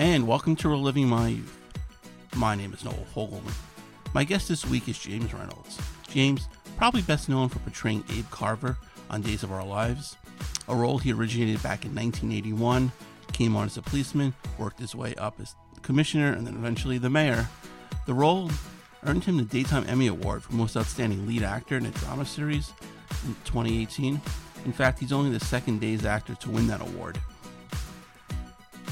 and welcome to Reliving My Youth. My name is Noel Fogelman. My guest this week is James Reynolds. James, probably best known for portraying Abe Carver on Days of Our Lives, a role he originated back in 1981, came on as a policeman, worked his way up as commissioner, and then eventually the mayor. The role earned him the Daytime Emmy Award for Most Outstanding Lead Actor in a Drama Series in 2018. In fact, he's only the second Days actor to win that award.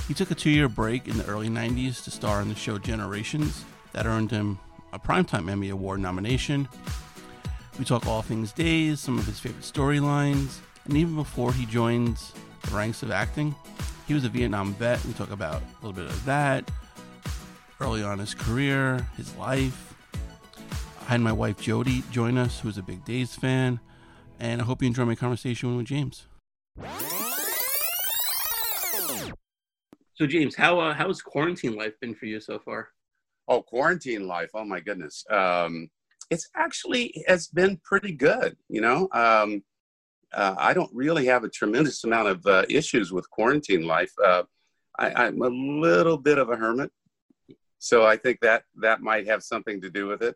He took a two year break in the early 90s to star in the show Generations, that earned him a Primetime Emmy Award nomination. We talk all things Days, some of his favorite storylines, and even before he joins the ranks of acting, he was a Vietnam vet. We talk about a little bit of that, early on his career, his life. I had my wife Jody join us, who's a big Days fan, and I hope you enjoy my conversation with James. So, James, how uh, how's quarantine life been for you so far? Oh, quarantine life! Oh my goodness, um, it's actually has been pretty good. You know, um, uh, I don't really have a tremendous amount of uh, issues with quarantine life. Uh, I, am a little bit of a hermit, so I think that that might have something to do with it.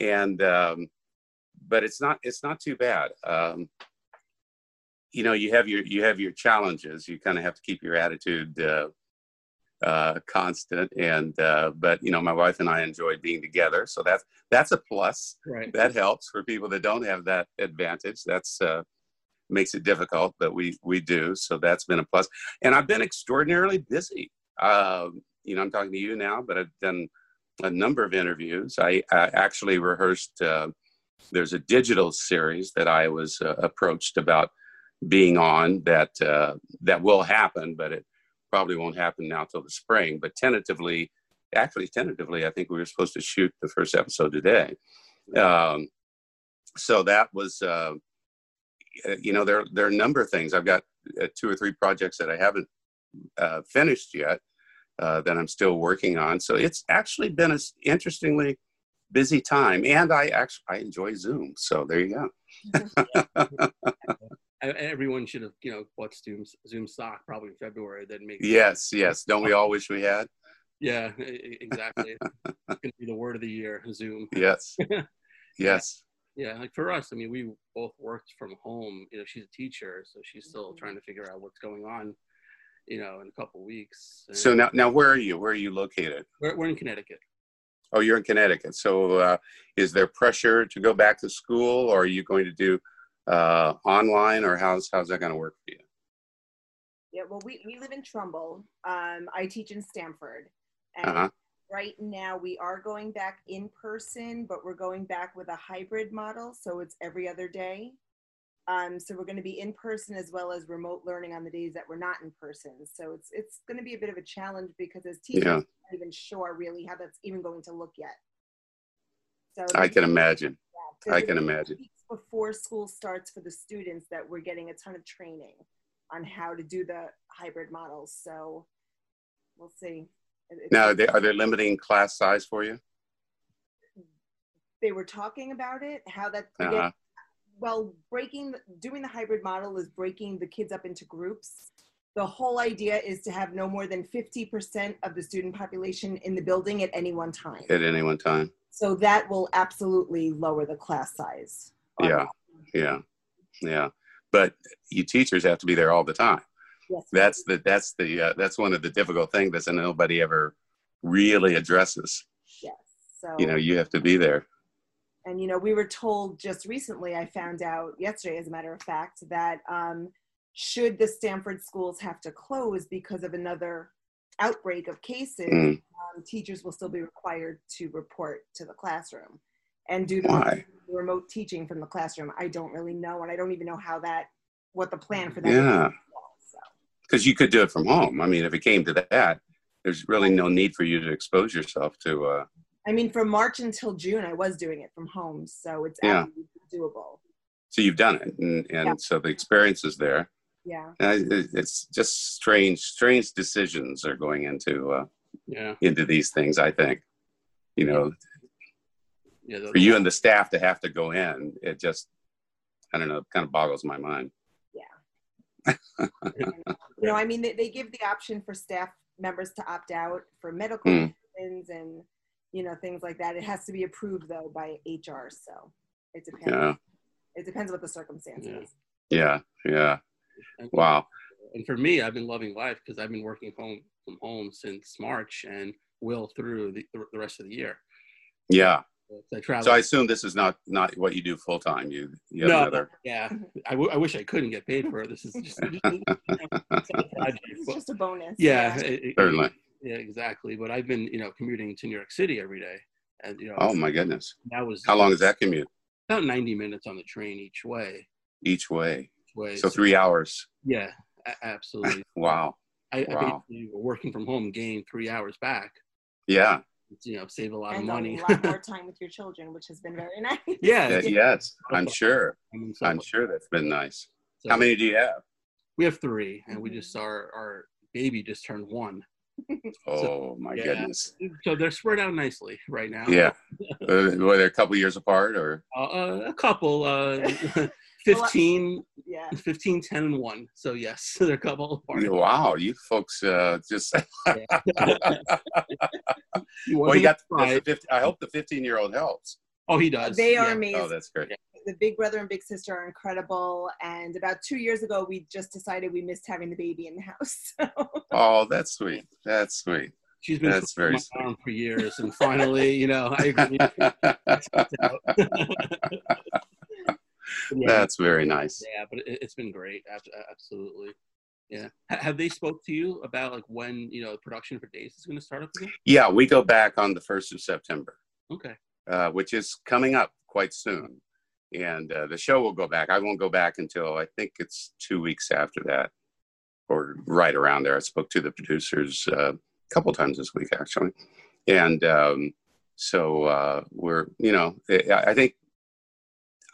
And um, but it's not it's not too bad. Um, you know, you have your you have your challenges. You kind of have to keep your attitude uh, constant and uh, but you know my wife and i enjoy being together so that's that's a plus. Right. That helps for people that don't have that advantage. That's uh, makes it difficult but we we do so that's been a plus. And i've been extraordinarily busy. Um, you know i'm talking to you now but i've done a number of interviews. I, I actually rehearsed uh, there's a digital series that i was uh, approached about being on that uh, that will happen but it probably won't happen now till the spring, but tentatively, actually tentatively, I think we were supposed to shoot the first episode today. Um, so that was, uh, you know, there there are a number of things. I've got uh, two or three projects that I haven't uh, finished yet uh, that I'm still working on. So it's actually been an interestingly busy time, and I actually I enjoy Zoom. So there you go. everyone should have you know bought Zoom Zoom stock probably in February. Then make yes, yes. Don't we all wish we had? Yeah, exactly. it's gonna be the word of the year, Zoom. Yes. yes. Yeah. yeah, like for us, I mean, we both worked from home. You know, she's a teacher, so she's still trying to figure out what's going on. You know, in a couple weeks. And so now, now, where are you? Where are you located? We're, we're in Connecticut. Oh, you're in Connecticut. So, uh, is there pressure to go back to school, or are you going to do uh, online, or how's how's that going to work for you? Yeah, well, we, we live in Trumbull. Um, I teach in Stamford, and uh-huh. right now we are going back in person, but we're going back with a hybrid model, so it's every other day. Um, so we're going to be in person as well as remote learning on the days that we're not in person. So it's it's going to be a bit of a challenge because as teachers, yeah. we're not even sure really how that's even going to look yet. So I can imagine. Yeah, I can imagine before school starts for the students that we're getting a ton of training on how to do the hybrid models. So we'll see. now, are they, are they limiting class size for you? They were talking about it, how that, uh-huh. well, breaking, doing the hybrid model is breaking the kids up into groups. The whole idea is to have no more than 50% of the student population in the building at any one time. At any one time. So that will absolutely lower the class size yeah yeah yeah. But you teachers have to be there all the time. Yes. that's the that's the uh, that's one of the difficult things that nobody ever really addresses. Yes so you know you have to be there. And you know we were told just recently i found out yesterday as a matter of fact that um, should the Stamford schools have to close because of another outbreak of cases mm. um, teachers will still be required to report to the classroom and do the remote teaching from the classroom. I don't really know, and I don't even know how that, what the plan for that. Yeah. Because so. you could do it from home. I mean, if it came to that, there's really no need for you to expose yourself to. Uh, I mean, from March until June, I was doing it from home, so it's yeah. doable. So you've done it, and, and yeah. so the experience is there. Yeah. it's just strange, strange decisions are going into uh, yeah into these things. I think, you know, yeah, for you and the staff to have to go in, it just, I don't know, kind of boggles my mind. Yeah. you know, I mean, they, they give the option for staff members to opt out for medical mm. reasons and you know things like that. It has to be approved though by HR, so it depends. Yeah. It depends what the circumstances. Yeah, yeah. yeah. Wow. And for me, I've been loving life because I've been working home from home since March and will through the, the rest of the year. Yeah. So I travel. So I assume this is not not what you do full time. You, you no, another... yeah. I, w- I wish I couldn't get paid for it. This is just, just, you know, it's just a bonus. Yeah, yeah. It, certainly. Yeah, exactly. But I've been you know commuting to New York City every day, and you know. Oh my goodness. That was. How long is that commute? About ninety minutes on the train each way. Each way. Each way. So, so three hours. Yeah, absolutely. wow. I, wow. I working from home gained three hours back. Yeah you know save a lot and of money. a lot more time with your children, which has been very nice. Yeah. yeah yes, I'm sure. I'm sure that's been nice. So, How many do you have? We have three, and mm-hmm. we just our our baby just turned one. oh so, my yeah. goodness! So they're spread out nicely right now. Yeah, uh, were they a couple years apart, or uh, uh a couple? Uh, 15, yeah. 15, 10, and 1. So, yes, they're a couple. Of party. Wow, you folks uh, just. well, you got the 50, I hope the 15 year old helps. Oh, he does. They are yeah. amazing. Oh, that's great. The big brother and big sister are incredible. And about two years ago, we just decided we missed having the baby in the house. So. Oh, that's sweet. That's sweet. She's been that's very sweet. for years, and finally, you know, I agree. Yeah, That's very nice. Yeah, but it, has been great. Absolutely. Yeah. Have they spoke to you about like when you know production for Days is going to start up again? Yeah, we go back on the first of September. Okay. Uh, which is coming up quite soon, and uh, the show will go back. I won't go back until I think it's two weeks after that, or right around there. I spoke to the producers uh, a couple times this week actually, and um, so uh, we're you know I think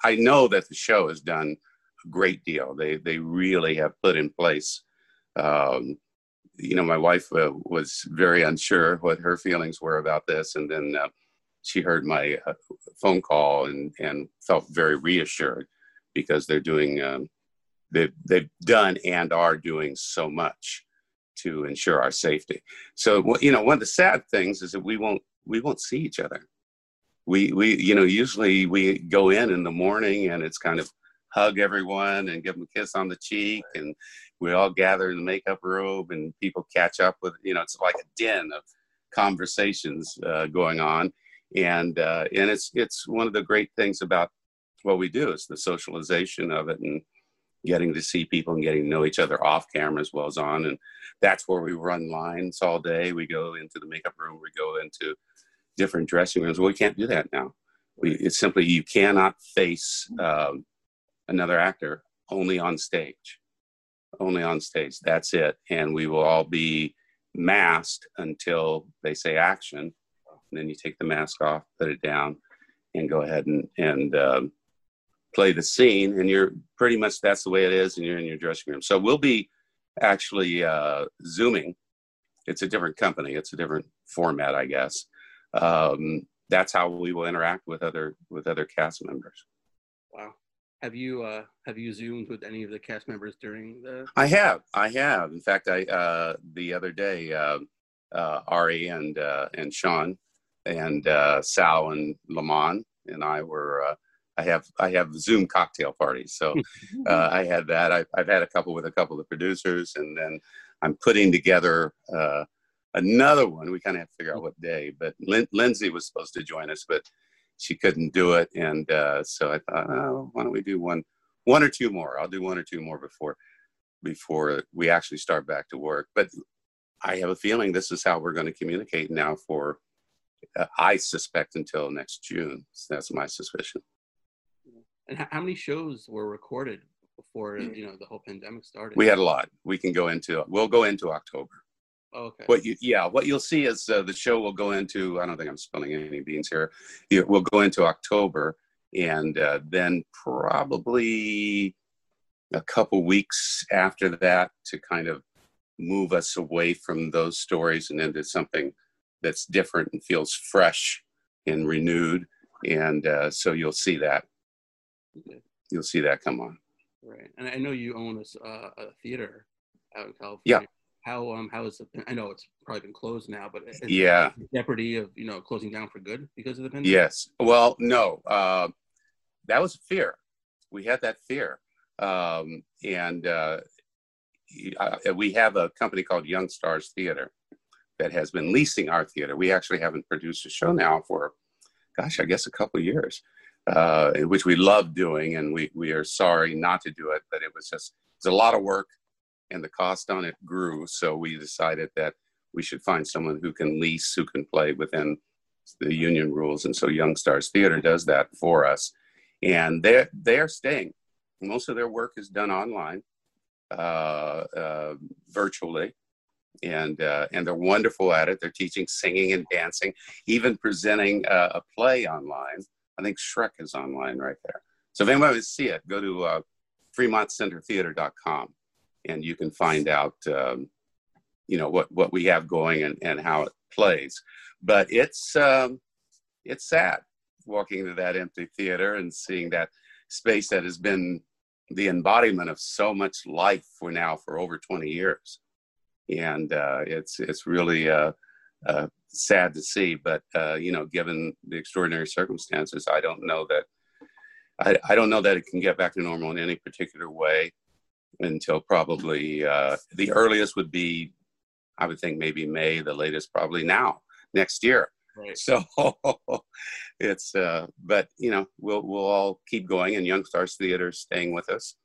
I know that the show has done a great deal. They they really have put in place. Um, you know, my wife uh, was very unsure what her feelings were about this, and then uh, she heard my uh, phone call and and felt very reassured because they're doing um, they've they've done and are doing so much to ensure our safety. So you know, one of the sad things is that we won't we won't see each other we we you know usually we go in in the morning and it's kind of hug everyone and give them a kiss on the cheek and we all gather in the makeup room and people catch up with you know it's like a den of conversations uh, going on. And uh, and it's it's one of the great things about what we do is the socialization of it and getting to see people and getting to know each other off camera as well as on. And that's where we run lines all day. We go into the makeup room. We go into different dressing rooms. Well, we can't do that now. We, it's simply you cannot face um, another actor only on stage, only on stage. That's it. And we will all be masked until they say action. And then you take the mask off, put it down, and go ahead and, and um, play the scene. And you're pretty much that's the way it is. And you're in your dressing room. So we'll be actually uh, zooming. It's a different company. It's a different format, I guess um, that's how we will interact with other with other cast members. Wow. Have you uh, have you zoomed with any of the cast members during the? I have. I have. In fact, I uh, the other day, uh, uh, Ari and uh, and Sean and uh, Sal and Lamont and I were. Uh, I have I have Zoom cocktail parties, so uh, I had that. I, I've had a couple with a couple of producers, and then I'm putting together uh, another one. We kind of have to figure out what day. But Lin- Lindsay was supposed to join us, but she couldn't do it, and uh, so I thought, oh, why don't we do one, one or two more? I'll do one or two more before before we actually start back to work. But I have a feeling this is how we're going to communicate now for. Uh, I suspect until next June. So that's my suspicion. And how many shows were recorded before you know the whole pandemic started? We had a lot. We can go into. We'll go into October. Okay. What you yeah, what you'll see is uh, the show will go into. I don't think I'm spilling any beans here. It will go into October, and uh, then probably a couple weeks after that to kind of move us away from those stories and into something that's different and feels fresh and renewed. And uh, so you'll see that. You'll see that come on. Right, and I know you own a, uh, a theater out in California. Yeah. How um how is it? I know it's probably been closed now, but yeah, jeopardy of you know closing down for good because of the pandemic. Yes. Well, no, uh, that was fear. We had that fear, um, and uh, uh, we have a company called Young Stars Theater that has been leasing our theater. We actually haven't produced a show now for, gosh, I guess a couple of years, uh, which we love doing, and we we are sorry not to do it, but it was just it's a lot of work, and the cost on it grew. So we decided that we should find someone who can lease, who can play within the union rules, and so Young Stars Theater does that for us, and they they are staying. Most of their work is done online uh, uh, virtually, and uh, and they're wonderful at it. They're teaching singing and dancing, even presenting a, a play online. I think Shrek is online right there. So if anyone wants to see it, go to uh, FremontCenterTheater.com, and you can find out, um, you know, what what we have going and, and how it plays. But it's um, it's sad walking into that empty theater and seeing that space that has been the embodiment of so much life for now for over 20 years. And uh, it's it's really uh, uh, sad to see. But uh, you know given the extraordinary circumstances i don't know that I, I don't know that it can get back to normal in any particular way until probably uh, the earliest would be i would think maybe may the latest probably now next year Right. So it's, uh, but you know, we'll we'll all keep going, and Young Stars Theater is staying with us,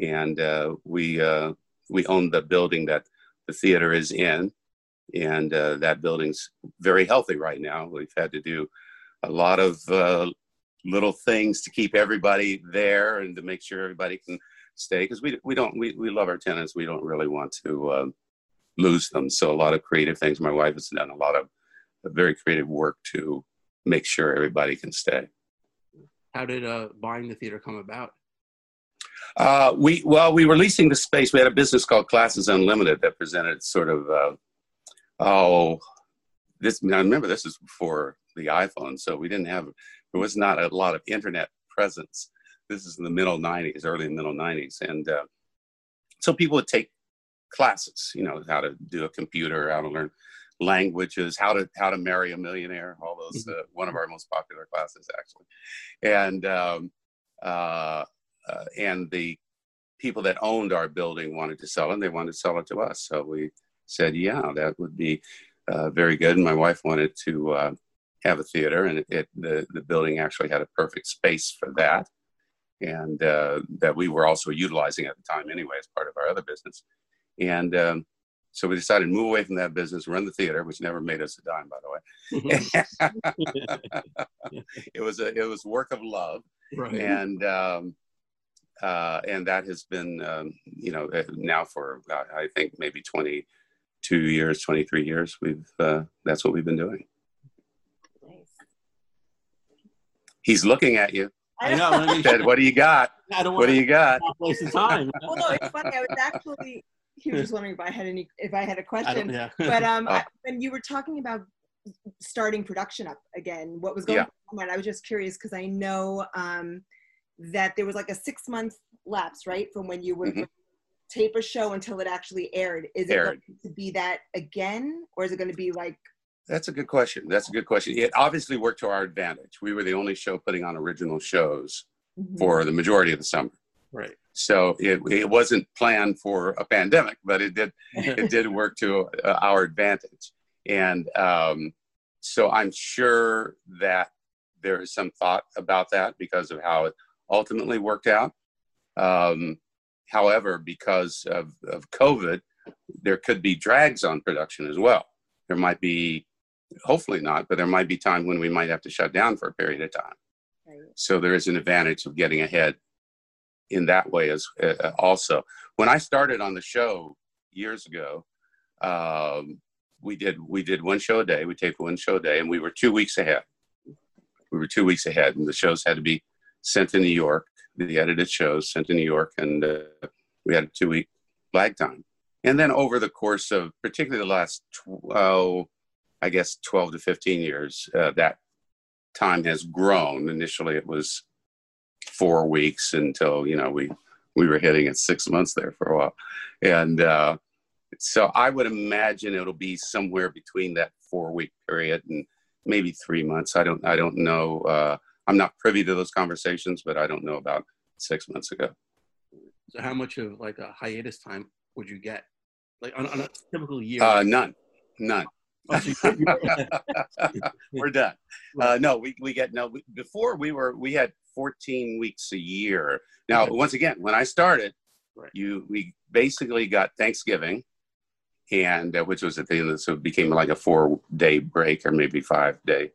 and uh, we uh, we own the building that the theater is in, and uh, that building's very healthy right now. We've had to do a lot of uh, little things to keep everybody there and to make sure everybody can stay because we we don't we we love our tenants. We don't really want to uh, lose them. So a lot of creative things. My wife has done a lot of very creative work to make sure everybody can stay. How did uh, buying the theater come about? Uh, we well, we were leasing the space. We had a business called Classes Unlimited that presented sort of uh, oh this. Now remember, this is before the iPhone, so we didn't have there was not a lot of internet presence. This is in the middle '90s, early middle '90s, and uh, so people would take classes. You know, how to do a computer, how to learn languages, how to how to marry a millionaire, all those mm-hmm. uh, one of our most popular classes actually, and um, uh, uh, and the people that owned our building wanted to sell it. and They wanted to sell it to us, so we said, yeah, that would be uh, very good. And my wife wanted to uh, have a theater, and it, it, the the building actually had a perfect space for that, and uh, that we were also utilizing at the time anyway as part of our other business, and. Um, so we decided to move away from that business, run the theater, which never made us a dime, by the way. it was a it was work of love, right. and um, uh, and that has been um, you know uh, now for uh, I think maybe twenty two years, twenty three years. We've uh, that's what we've been doing. Nice. He's looking at you. I know. I said, "What do you got? what do you got?" Waste time. well, no, it's funny. I was actually he was just wondering if I had any, if I had a question. Yeah. but um, oh. I, when you were talking about starting production up again, what was going yeah. on? I was just curious because I know um, that there was like a six month lapse, right, from when you would mm-hmm. tape a show until it actually aired. Is aired. it going to be that again, or is it going to be like? That's a good question. That's a good question. It obviously worked to our advantage. We were the only show putting on original shows mm-hmm. for the majority of the summer. Right. So it, it wasn't planned for a pandemic, but it did it did work to uh, our advantage. And um, so I'm sure that there is some thought about that because of how it ultimately worked out. Um, however, because of, of COVID, there could be drags on production as well. There might be, hopefully not, but there might be time when we might have to shut down for a period of time. Right. So there is an advantage of getting ahead in that way as uh, also. When I started on the show years ago, um, we did we did one show a day. We taped one show a day, and we were two weeks ahead. We were two weeks ahead, and the shows had to be sent to New York. The edited shows sent to New York, and uh, we had a two week lag time. And then over the course of particularly the last, twelve, I guess, 12 to 15 years, uh, that time has grown. Initially, it was four weeks until you know we we were hitting at six months there for a while, and uh, so I would imagine it'll be somewhere between that four week period and maybe three months. I don't I don't know. Uh, I'm not privy to those conversations, but I don't know about six months ago. So how much of like a hiatus time would you get? Like on, on a typical year? Uh, none, none. We're done. Uh, no, we, we get no. We, before we were we had 14 weeks a year. Now, okay. once again, when I started, right. you we basically got Thanksgiving, and uh, which was at the end of so it became like a four day break or maybe five day,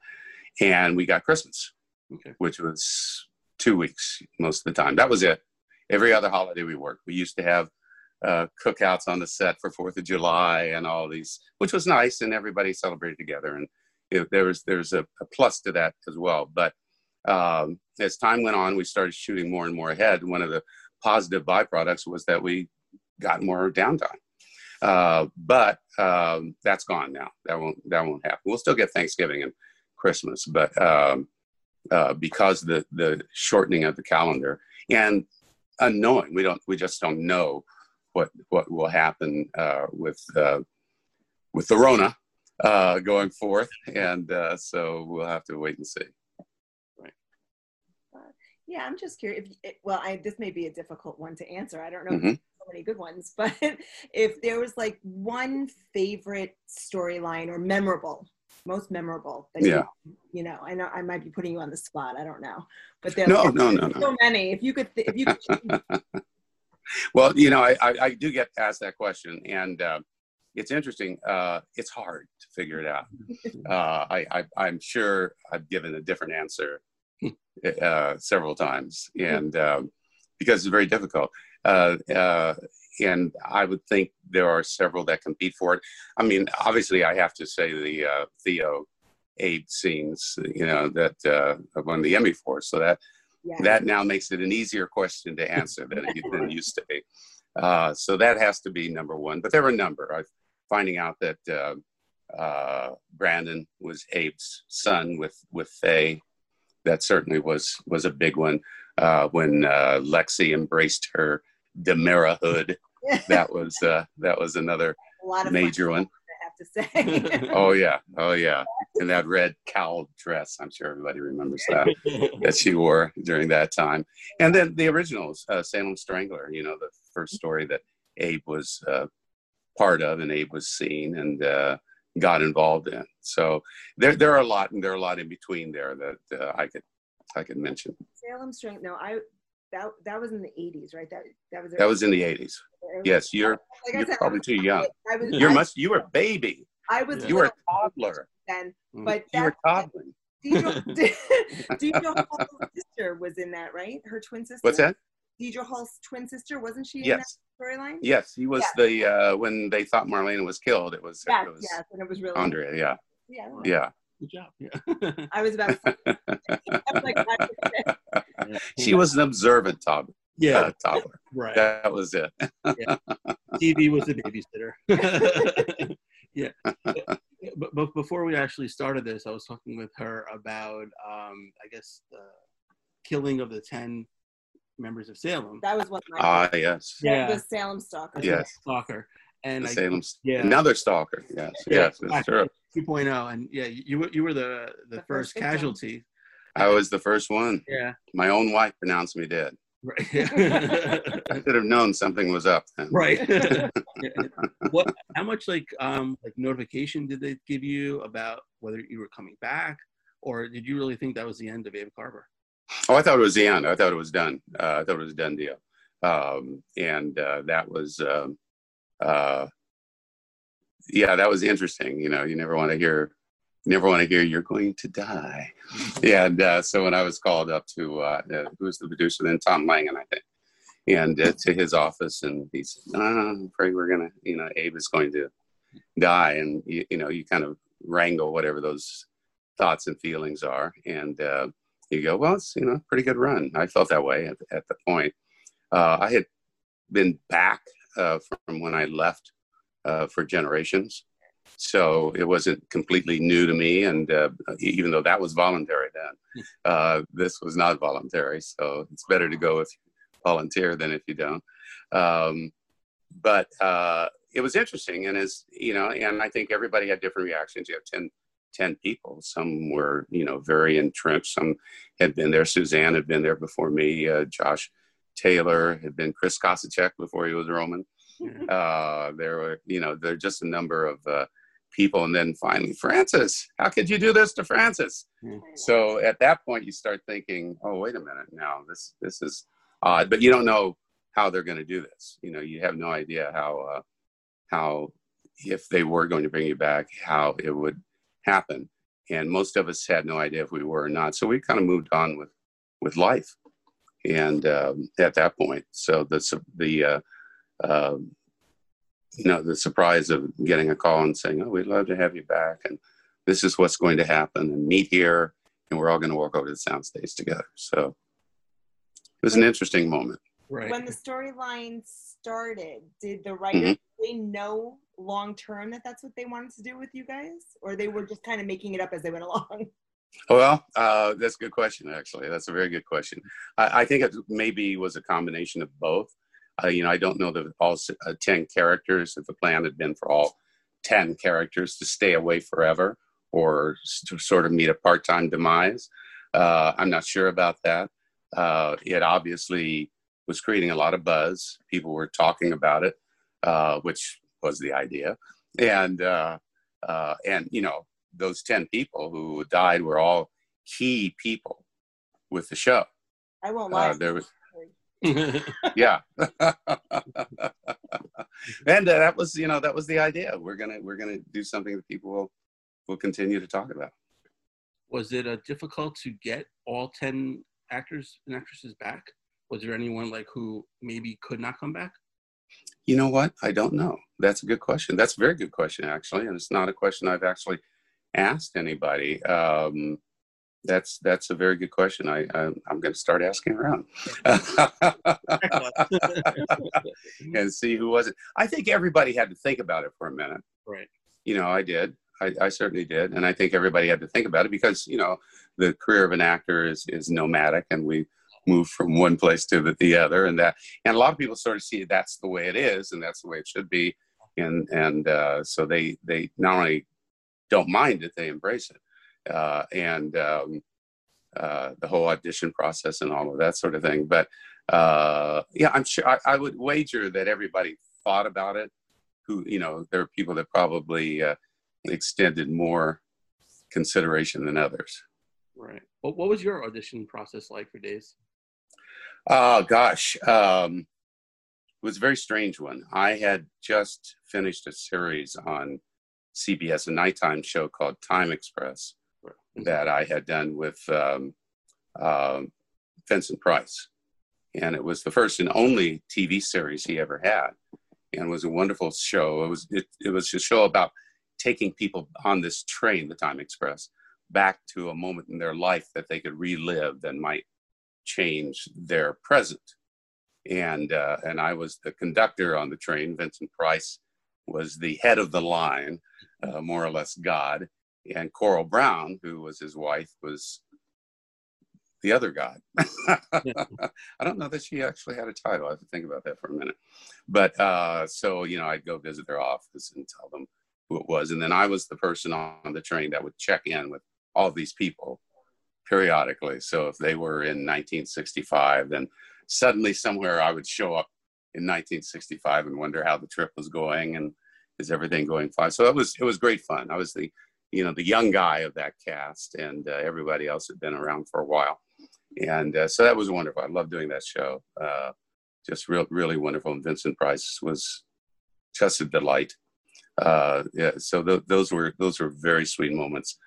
and we got Christmas, okay. which was two weeks most of the time. That was it. Every other holiday we worked. We used to have uh, cookouts on the set for Fourth of July and all these, which was nice, and everybody celebrated together. And it, there was there's a, a, plus to that as well. But um, as time went on, we started shooting more and more ahead. One of the positive byproducts was that we got more downtime. Uh, but um, that's gone now. That won't that won't happen. We'll still get Thanksgiving and Christmas, but um, uh, because the the shortening of the calendar and unknowing, we don't we just don't know what what will happen uh, with uh, with the Rona uh, going forth, and uh, so we'll have to wait and see. Right. Yeah, I'm just curious. If, well, I, this may be a difficult one to answer. I don't know mm-hmm. so many good ones, but if there was like one favorite storyline or memorable, most memorable that yeah. you, you know, I know I might be putting you on the spot. I don't know, but there, no, no, no, no, so many. If you could, if you could well, you know, I, I, I, do get asked that question, and uh, it's interesting. Uh, it's hard to figure it out. Uh, I, I, am sure I've given a different answer uh, several times, and um, because it's very difficult. Uh, uh, and I would think there are several that compete for it. I mean, obviously, I have to say the Theo Abe scenes, you know, that uh, won the Emmy for. So that that now makes it an easier question to answer than it, than used to be. Uh, so that has to be number one. But there were a number. I'm finding out that uh, uh, Brandon was Abe's son with with Faye. That certainly was was a big one. Uh, when uh, Lexie embraced her DiMera-hood, that was uh, that was another major one to say. oh yeah, oh yeah, and that red cowl dress. I'm sure everybody remembers that that she wore during that time. And then the originals, uh, Salem Strangler. You know, the first story that Abe was uh, part of, and Abe was seen and uh, got involved in. So there there are a lot, and there are a lot in between there that uh, I could I could mention. Salem Strangler. No, I that that was in the 80s, right? That that was that was in the 80s. Yes, you're like you're said, probably too young. I was, you're I, much you were a baby. I was you were a toddler then, mm. but you were toddling. Deidre Hall's sister was in that, right? Her twin sister. What's that? Deidre Hall's twin sister, wasn't she? yes. Storyline. Yes, he was yes. the uh, when they thought Marlena was killed. It was. Yes, it was yes, and it was really. Andrea, yeah. Yeah. Yeah. Good job. Yeah. I was about. she was an observant toddler. Yeah, uh, toddler. Right. That was it. yeah. TV was the babysitter. yeah. But, but before we actually started this, I was talking with her about, um, I guess, the killing of the ten members of Salem. That was one. Ah, yes. Yeah. The Salem Stalker. Yes. Stalker. And the I, Salem, yeah. another stalker. Yes, yeah, yes, it's true. 2.0, and yeah, you were you were the the, the first, first casualty. I was the first one. Yeah. My own wife pronounced me dead. Right. I should have known something was up. Then. Right. what? How much like um like notification did they give you about whether you were coming back, or did you really think that was the end of Abe Carver? Oh, I thought it was the end. I thought it was done. Uh, I thought it was a done deal. Um, and uh, that was, um, uh, yeah, that was interesting. You know, you never want to hear never want to hear you're going to die. and uh, so when I was called up to uh, uh, who was the producer then, Tom Langen, I think, and uh, to his office, and he said, oh, "I'm afraid we're gonna, you know, Abe is going to die," and you, you know, you kind of wrangle whatever those thoughts and feelings are, and uh, you go, "Well, it's you know, pretty good run." I felt that way at, at the point. Uh, I had been back from when I left for generations so it wasn't completely new to me. And uh, even though that was voluntary then, hmm. uh, this was not voluntary. So it's better to go with volunteer than if you don't. Um, but uh, it was interesting, and as you know, and I think everybody had different reactions. You have 10, 10 people. Some were, you know, very entrenched. Some had been there. Suzanne had been there before me. Uh, Josh Taylor had been Chris Kositchek before he was Roman. Uh, there were, you know, there are just a number of uh, people, and then finally Frances. How could you do this to Frances? So at that point, you start thinking, oh, wait a minute, now this this is odd, but you don't know how they're going to do this. You know, you have no idea how uh, how if they were going to bring you back, how it would happen. And most of us had no idea if we were or not. So we kind of moved on with with life. And um, at that point, so the the uh, uh, you know the surprise of getting a call and saying, "Oh, we'd love to have you back," and this is what's going to happen, and meet here, and we're all going to walk over to the soundstage together. So it was an interesting moment. Right. When the storyline started, did the writers mm-hmm. know long term that that's what they wanted to do with you guys, or they were just kind of making it up as they went along? Well, uh, that's a good question. Actually, that's a very good question. I, I think it maybe was a combination of both. Uh, you know, I don't know that all uh, ten characters. If the plan had been for all ten characters to stay away forever, or to sort of meet a part-time demise, uh, I'm not sure about that. Uh, it obviously was creating a lot of buzz. People were talking about it, uh, which was the idea. And uh, uh, and you know those ten people who died were all key people with the show. I won't lie. There was, yeah, and uh, that was you know that was the idea. We're gonna we're gonna do something that people will will continue to talk about. Was it uh, difficult to get all ten actors and actresses back? Was there anyone like who maybe could not come back? You know what? I don't know. That's a good question. That's a very good question, actually, and it's not a question I've actually asked anybody. Um, that's that's a very good question. I, I am going to start asking around and see who was it. I think everybody had to think about it for a minute. Right. You know, I did. I, I certainly did, and I think everybody had to think about it because you know the career of an actor is is nomadic, and we move from one place to the, the other and that and a lot of people sort of see that's the way it is and that's the way it should be and and uh, so they they not only don't mind it they embrace it uh, and um, uh, the whole audition process and all of that sort of thing. But uh, yeah i'm sure I, I, would wager that everybody thought about it who you know there are people that probably uh, extended more consideration than others. Right. What, what was your audition process like for days? Oh gosh, um, it was a very strange one. I had just finished a series on CBS, a nighttime show called Time Express, that I had done with um, uh, Vincent Price, and it was the first and only TV series he ever had, and was a wonderful show. It was it, it was a show about taking people on this train, the Time Express, back to a moment in their life that they could relive that might change their present. And, uh, and I was the conductor on the train. Vincent Price was the head of the line, uh, more or less God. And Coral Browne, who was his wife, was the other God. I don't know that she actually had a title. I have to think about that for a minute. But uh, so, you know, I'd go visit their office and tell them who it was. And then I was the person on the train that would check in with all these people periodically. So if they were in 1965, then suddenly somewhere I would show up in 1965 and wonder how the trip was going and is everything going fine. So it was it was great fun. I was the you know the young guy of that cast, and uh, everybody else had been around for a while, and uh, so that was wonderful. I loved doing that show. Uh, just real really wonderful. And Vincent Price was just a delight. Uh, yeah, so th- those were those were very sweet moments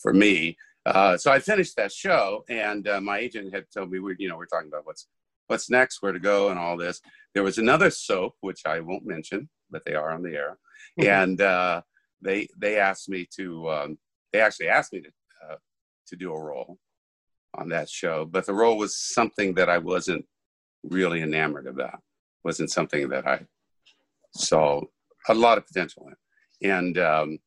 for me uh, so I finished that show, and uh, my agent had told me, we, you know, we're talking about what's what's next, where to go, and all this. There was another soap which I won't mention, but they are on the air, mm-hmm. and uh, they they asked me to. Um, they actually asked me to uh, to do a role on that show, but the role was something that I wasn't really enamored about. wasn't something that I saw a lot of potential in, and um,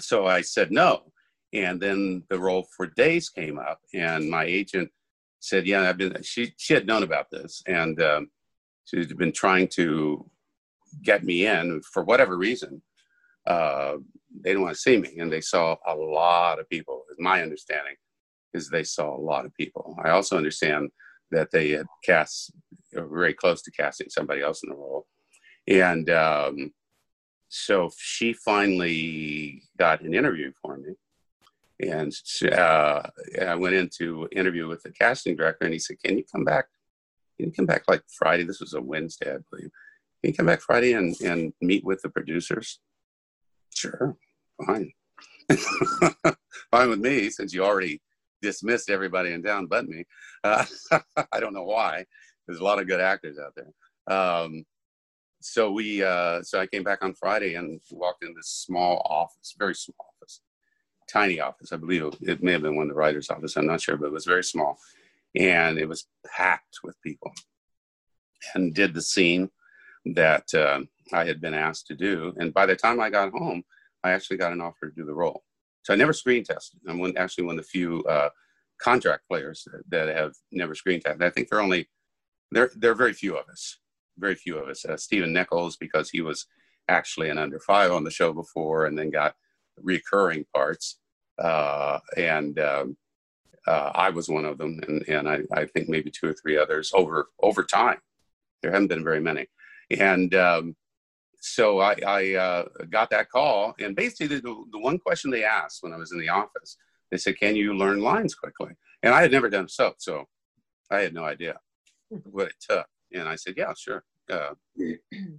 so I said no and then the role for days came up, and my agent said, "Yeah, I've been." She she had known about this, and um, she'd been trying to get me in for whatever reason. Uh, they didn't want to see me, and they saw a lot of people. My understanding is they saw a lot of people. I also understand that they had cast very close to casting somebody else in the role, and um, so she finally got an interview for me and uh, I went into interview with the casting director, and he said, "Can you come back? Can you come back like Friday? This was a Wednesday, I believe. Can you come back Friday and, and meet with the producers?" Sure, fine, fine with me, since you already dismissed everybody in town but me. Uh, I don't know why. There's a lot of good actors out there. Um, so we, uh, so I came back on Friday and walked in this small office, very small office tiny office. I believe it, may have been one of the writer's office. I'm not sure, but it was very small. And it was packed with people. And did the scene that uh, I had been asked to do. And by the time I got home, I actually got an offer to do the role. So I never screen tested. I'm one, actually one of the few uh, contract players that, that, have never screen tested. I think there are only there there are very few of us, very few of us. Uh, Stephen Nichols, because he was actually an under five on the show before, and then got recurring parts, uh, and um, uh, I was one of them, and, and I, I, think maybe two or three others over over time. There haven't been very many, and um, so I, I uh, got that call, and basically the, the one question they asked when I was in the office, they said, "Can you learn lines quickly?" And I had never done so, so I had no idea what it took. And I said, "Yeah, sure." Uh,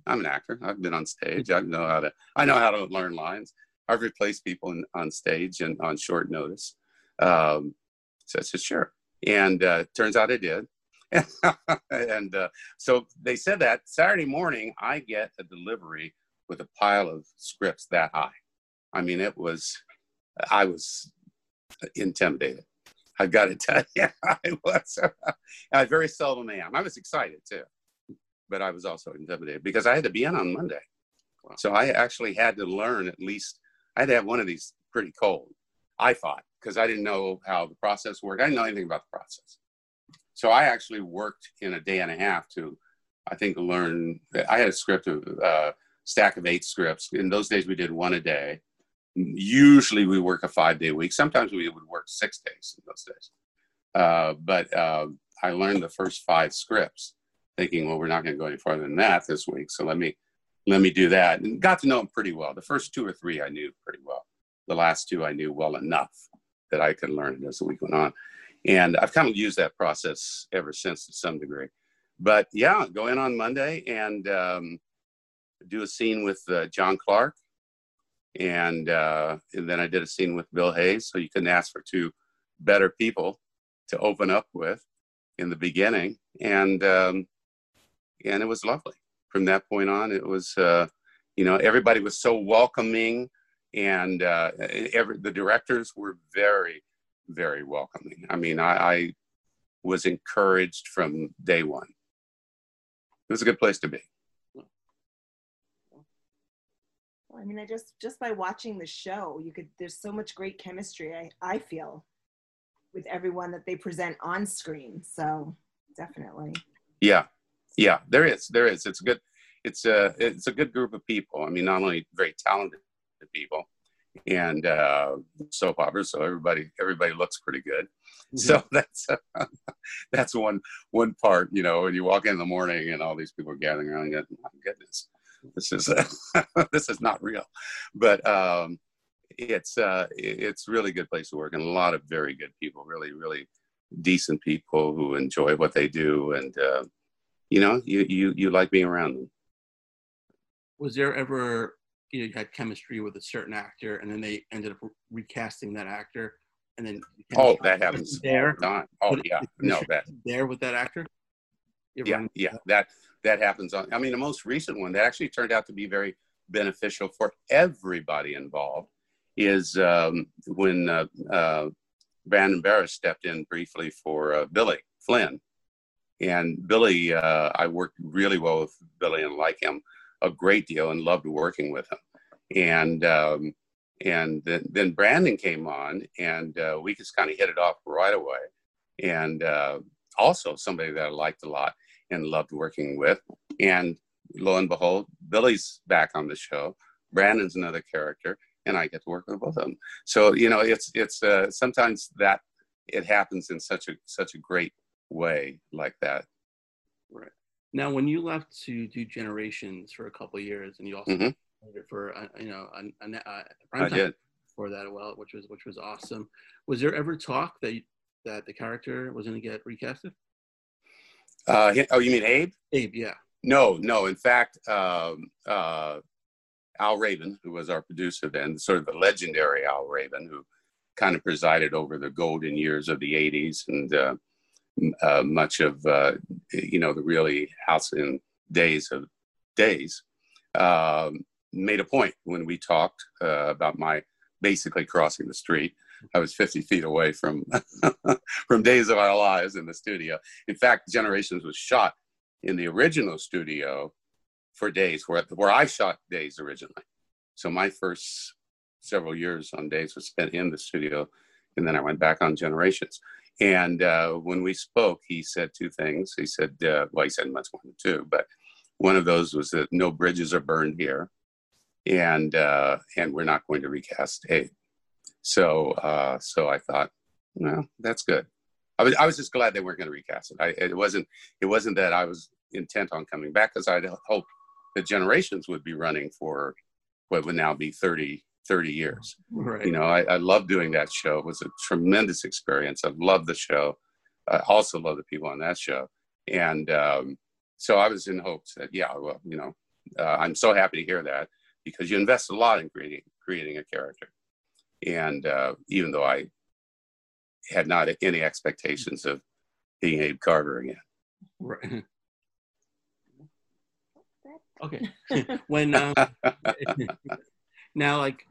I'm an actor. I've been on stage. I know how to. I know how to learn lines. I've replaced people in, on stage and on short notice. Um, so I said, sure. And uh, turns out I did. and uh, so they said that Saturday morning, I get a delivery with a pile of scripts that high. I mean, it was, I was intimidated. I've got to tell you, I was. I very seldom am. I was excited too, but I was also intimidated because I had to be in on Monday. So I actually had to learn at least I had to have one of these pretty cold. I thought because I didn't know how the process worked. I didn't know anything about the process. So I actually worked in a day and a half to, I think, learn. I had a script of uh, stack of eight scripts. In those days, we did one a day. Usually, we work a five day week. Sometimes we would work six days in those days. Uh, but uh, I learned the first five scripts, thinking, well, we're not going to go any farther than that this week. So let me let me do that. And got to know them pretty well. The first two or three I knew pretty well. The last two I knew well enough that I could learn as the week went on. And I've kind of used that process ever since to some degree. But yeah, go in on Monday and um, do a scene with uh, John Clarke. And, uh, and then I did a scene with Bill Hayes. So you couldn't ask for two better people to open up with in the beginning. And, um, and it was lovely from that point on, it was, uh, you know, everybody was so welcoming, and uh, every, the directors were very, very welcoming. I mean, I, I was encouraged from day one. It was a good place to be. I mean, I just just by watching the show, you could. There's so much great chemistry. I I feel with everyone that they present on screen. So definitely. Yeah, yeah, there is. There is. It's a good. It's a it's a good group of people. I mean, not only very talented people and uh, soap operas, so everybody everybody looks pretty good. Mm-hmm. So that's uh, that's one one part. You know, when you walk in, in the morning and all these people are gathering around, and my goodness, this is uh, this is not real. But um, it's uh, it's really good place to work, and a lot of very good people, really really decent people who enjoy what they do and uh, you know, you you you like being around them. Was there ever you, you had chemistry with a certain actor, and then they ended up recasting that actor, and then oh, that happens there. Not, oh yeah, no, that there with that actor. Yeah, yeah, that that happens on. I mean, the most recent one that actually turned out to be very beneficial for everybody involved is um, when uh, uh, Brandon Barash stepped in briefly for uh, Billy Flynn and Billy, uh, I worked really well with Billy and like him a great deal and loved working with him. And um, and then, then Brandon came on, and uh, we just kind of hit it off right away. and uh, also somebody that I liked a lot and loved working with. And lo and behold, Billy's back on the show. Brandon's another character, and I get to work with both of them. So you know, it's it's uh, sometimes that it happens in such a such a great way like that. Right now, when you left to do Generations for a couple years, and you also mm-hmm. for uh, you know a, a, a I did for that well, which was which was awesome. Was there ever talk that you, that the character was going to get recasted? Uh, oh, you mean Abe? Abe, yeah. No, no. In fact, um, uh, Al Rabin, who was our producer then, sort of the legendary Al Rabin, who kind of presided over the golden years of the 80s and uh, much of, uh, you know, the really halcyon days of days, um, made a point when we talked uh, about my basically crossing the street. I was 50 feet away from from Days of Our Lives in the studio. In fact, Generations was shot in the original studio for Days, where where I shot Days originally. So my first several years on Days was spent in the studio, and then I went back on Generations. And uh, when we spoke, he said two things. He said, uh, well, he said much more than two, but one of those was that no bridges are burned here, and uh, and we're not going to recast Abe. So uh, so I thought, well, that's good. I was I was just glad they weren't going to recast it. I, it wasn't it wasn't that I was intent on coming back because I'd hoped the generations would be running for what would now be 30 30 years. Right. You know, I, I love doing that show. It was a tremendous experience. I love the show. I also love the people on that show. And um, so I was in hopes that, yeah, well, you know, uh, I'm so happy to hear that because you invest a lot in creating creating a character. And uh, even though I had not any expectations of being Abe Carver again. Right. Okay. when um, now, like,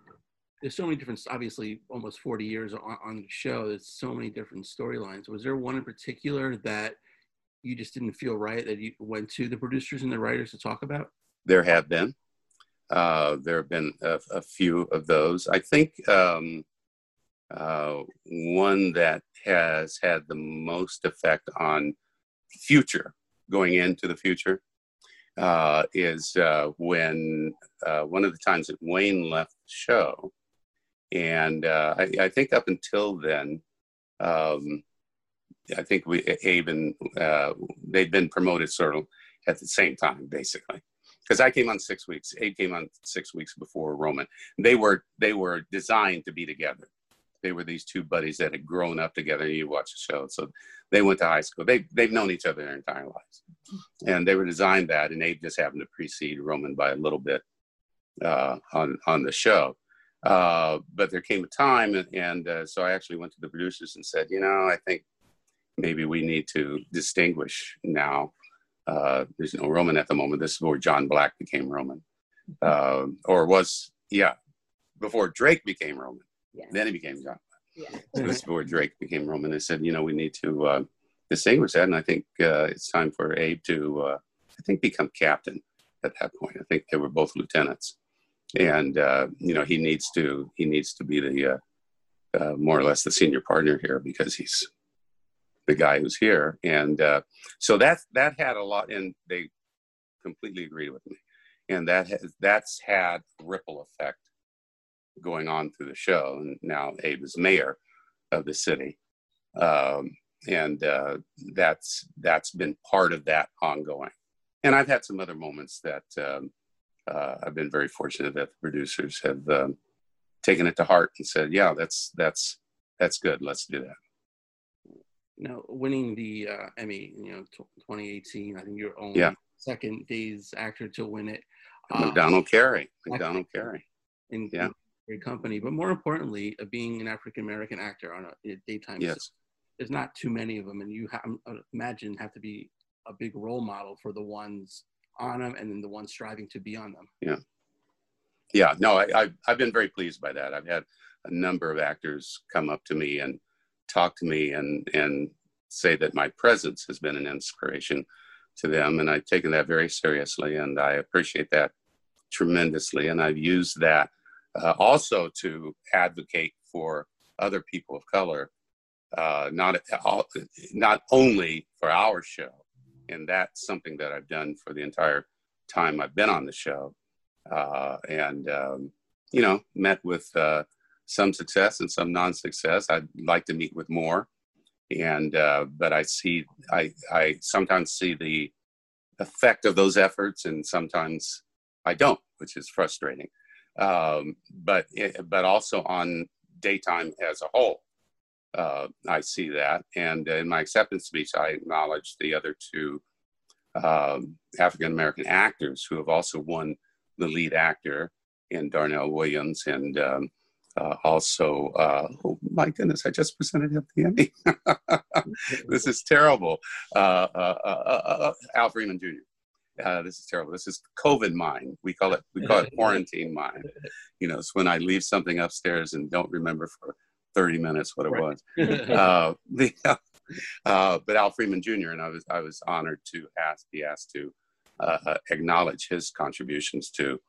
there's so many different, obviously, almost 40 years on, on the show. There's so many different storylines. Was there one in particular that you just didn't feel right that you went to the producers and the writers to talk about? There have been. Uh, there have been a, a, few of those. I think um, uh, one that has had the most effect on future, going into the future, uh, is uh, when uh, one of the times that Wayne left the show. And uh, I, I, think up until then, um, I think we Abe and uh, they'd been promoted sort of at the same time, basically. Because I came on six weeks, Abe came on six weeks before Roman. They were they were designed to be together they were these two buddies that had grown up together. And you watch the show, so they went to high school. They they've known each other their entire lives, and they were designed that. And Abe just happened to precede Roman by a little bit uh, on on the show. Uh, but there came a time, and, and uh, so I actually went to the producers and said, you know, I think maybe we need to distinguish now. Uh, there's no Roman at the moment. This is where John Black became Roman, uh, or was yeah, before Drake became Roman. Yeah. Then he became John. Yeah. was before Drake became Roman. They said, you know, we need to uh, distinguish that, and I think uh, it's time for Abe to, uh, I think, become captain at that point. I think they were both lieutenants, and uh, you know, he needs to he needs to be the uh, uh, more or less the senior partner here because he's the guy who's here, and so that that had a lot, and they completely agreed with me, and that has, that's had ripple effect going on through the show. And now Abe is mayor of the city. Um, and uh, that's that's been part of that ongoing. And I've had some other moments that um, uh, I've been very fortunate that the producers have um, taken it to heart and said, "Yeah, that's that's that's good. Let's do that." Now, winning the uh, Emmy, you know, t- 2018, I think you're only yeah. second Days actor to win it. Macdonald Carey. Macdonald Carey. In, yeah great company. But more importantly, uh, being an African American actor on a, daytime, yes. there's not too many of them, and you uh, imagine have to be a big role model for the ones on them, and then the ones striving to be on them. Yeah, yeah. No, I, I've I've been very pleased by that. I've had a number of actors come up to me and talk to me and and say that my presence has been an inspiration to them and I've taken that very seriously and I appreciate that tremendously and I've used that uh, also to advocate for other people of color uh, not not only for our show, and that's something that I've done for the entire time I've been on the show, uh, and um, you know, met with uh, some success and some non-success. I'd like to meet with more, and uh, but I see, I I sometimes see the effect of those efforts, and sometimes I don't, which is frustrating. Um, but it, but also on daytime as a whole, uh, I see that. And in my acceptance speech, I acknowledged the other two um, African American actors who have also won the lead actor in Darnell Williams and um, uh, also, uh, oh my goodness, I just presented him the Emmy. this is terrible. Uh, uh, uh, uh Al Freeman Jr. this is terrible. This is COVID mind. We call it we call it quarantine mind. You know, it's when I leave something upstairs and don't remember for 30 minutes what it was. the, but Al Freeman Jr. and I was I was honored to ask be asked to acknowledge his contributions to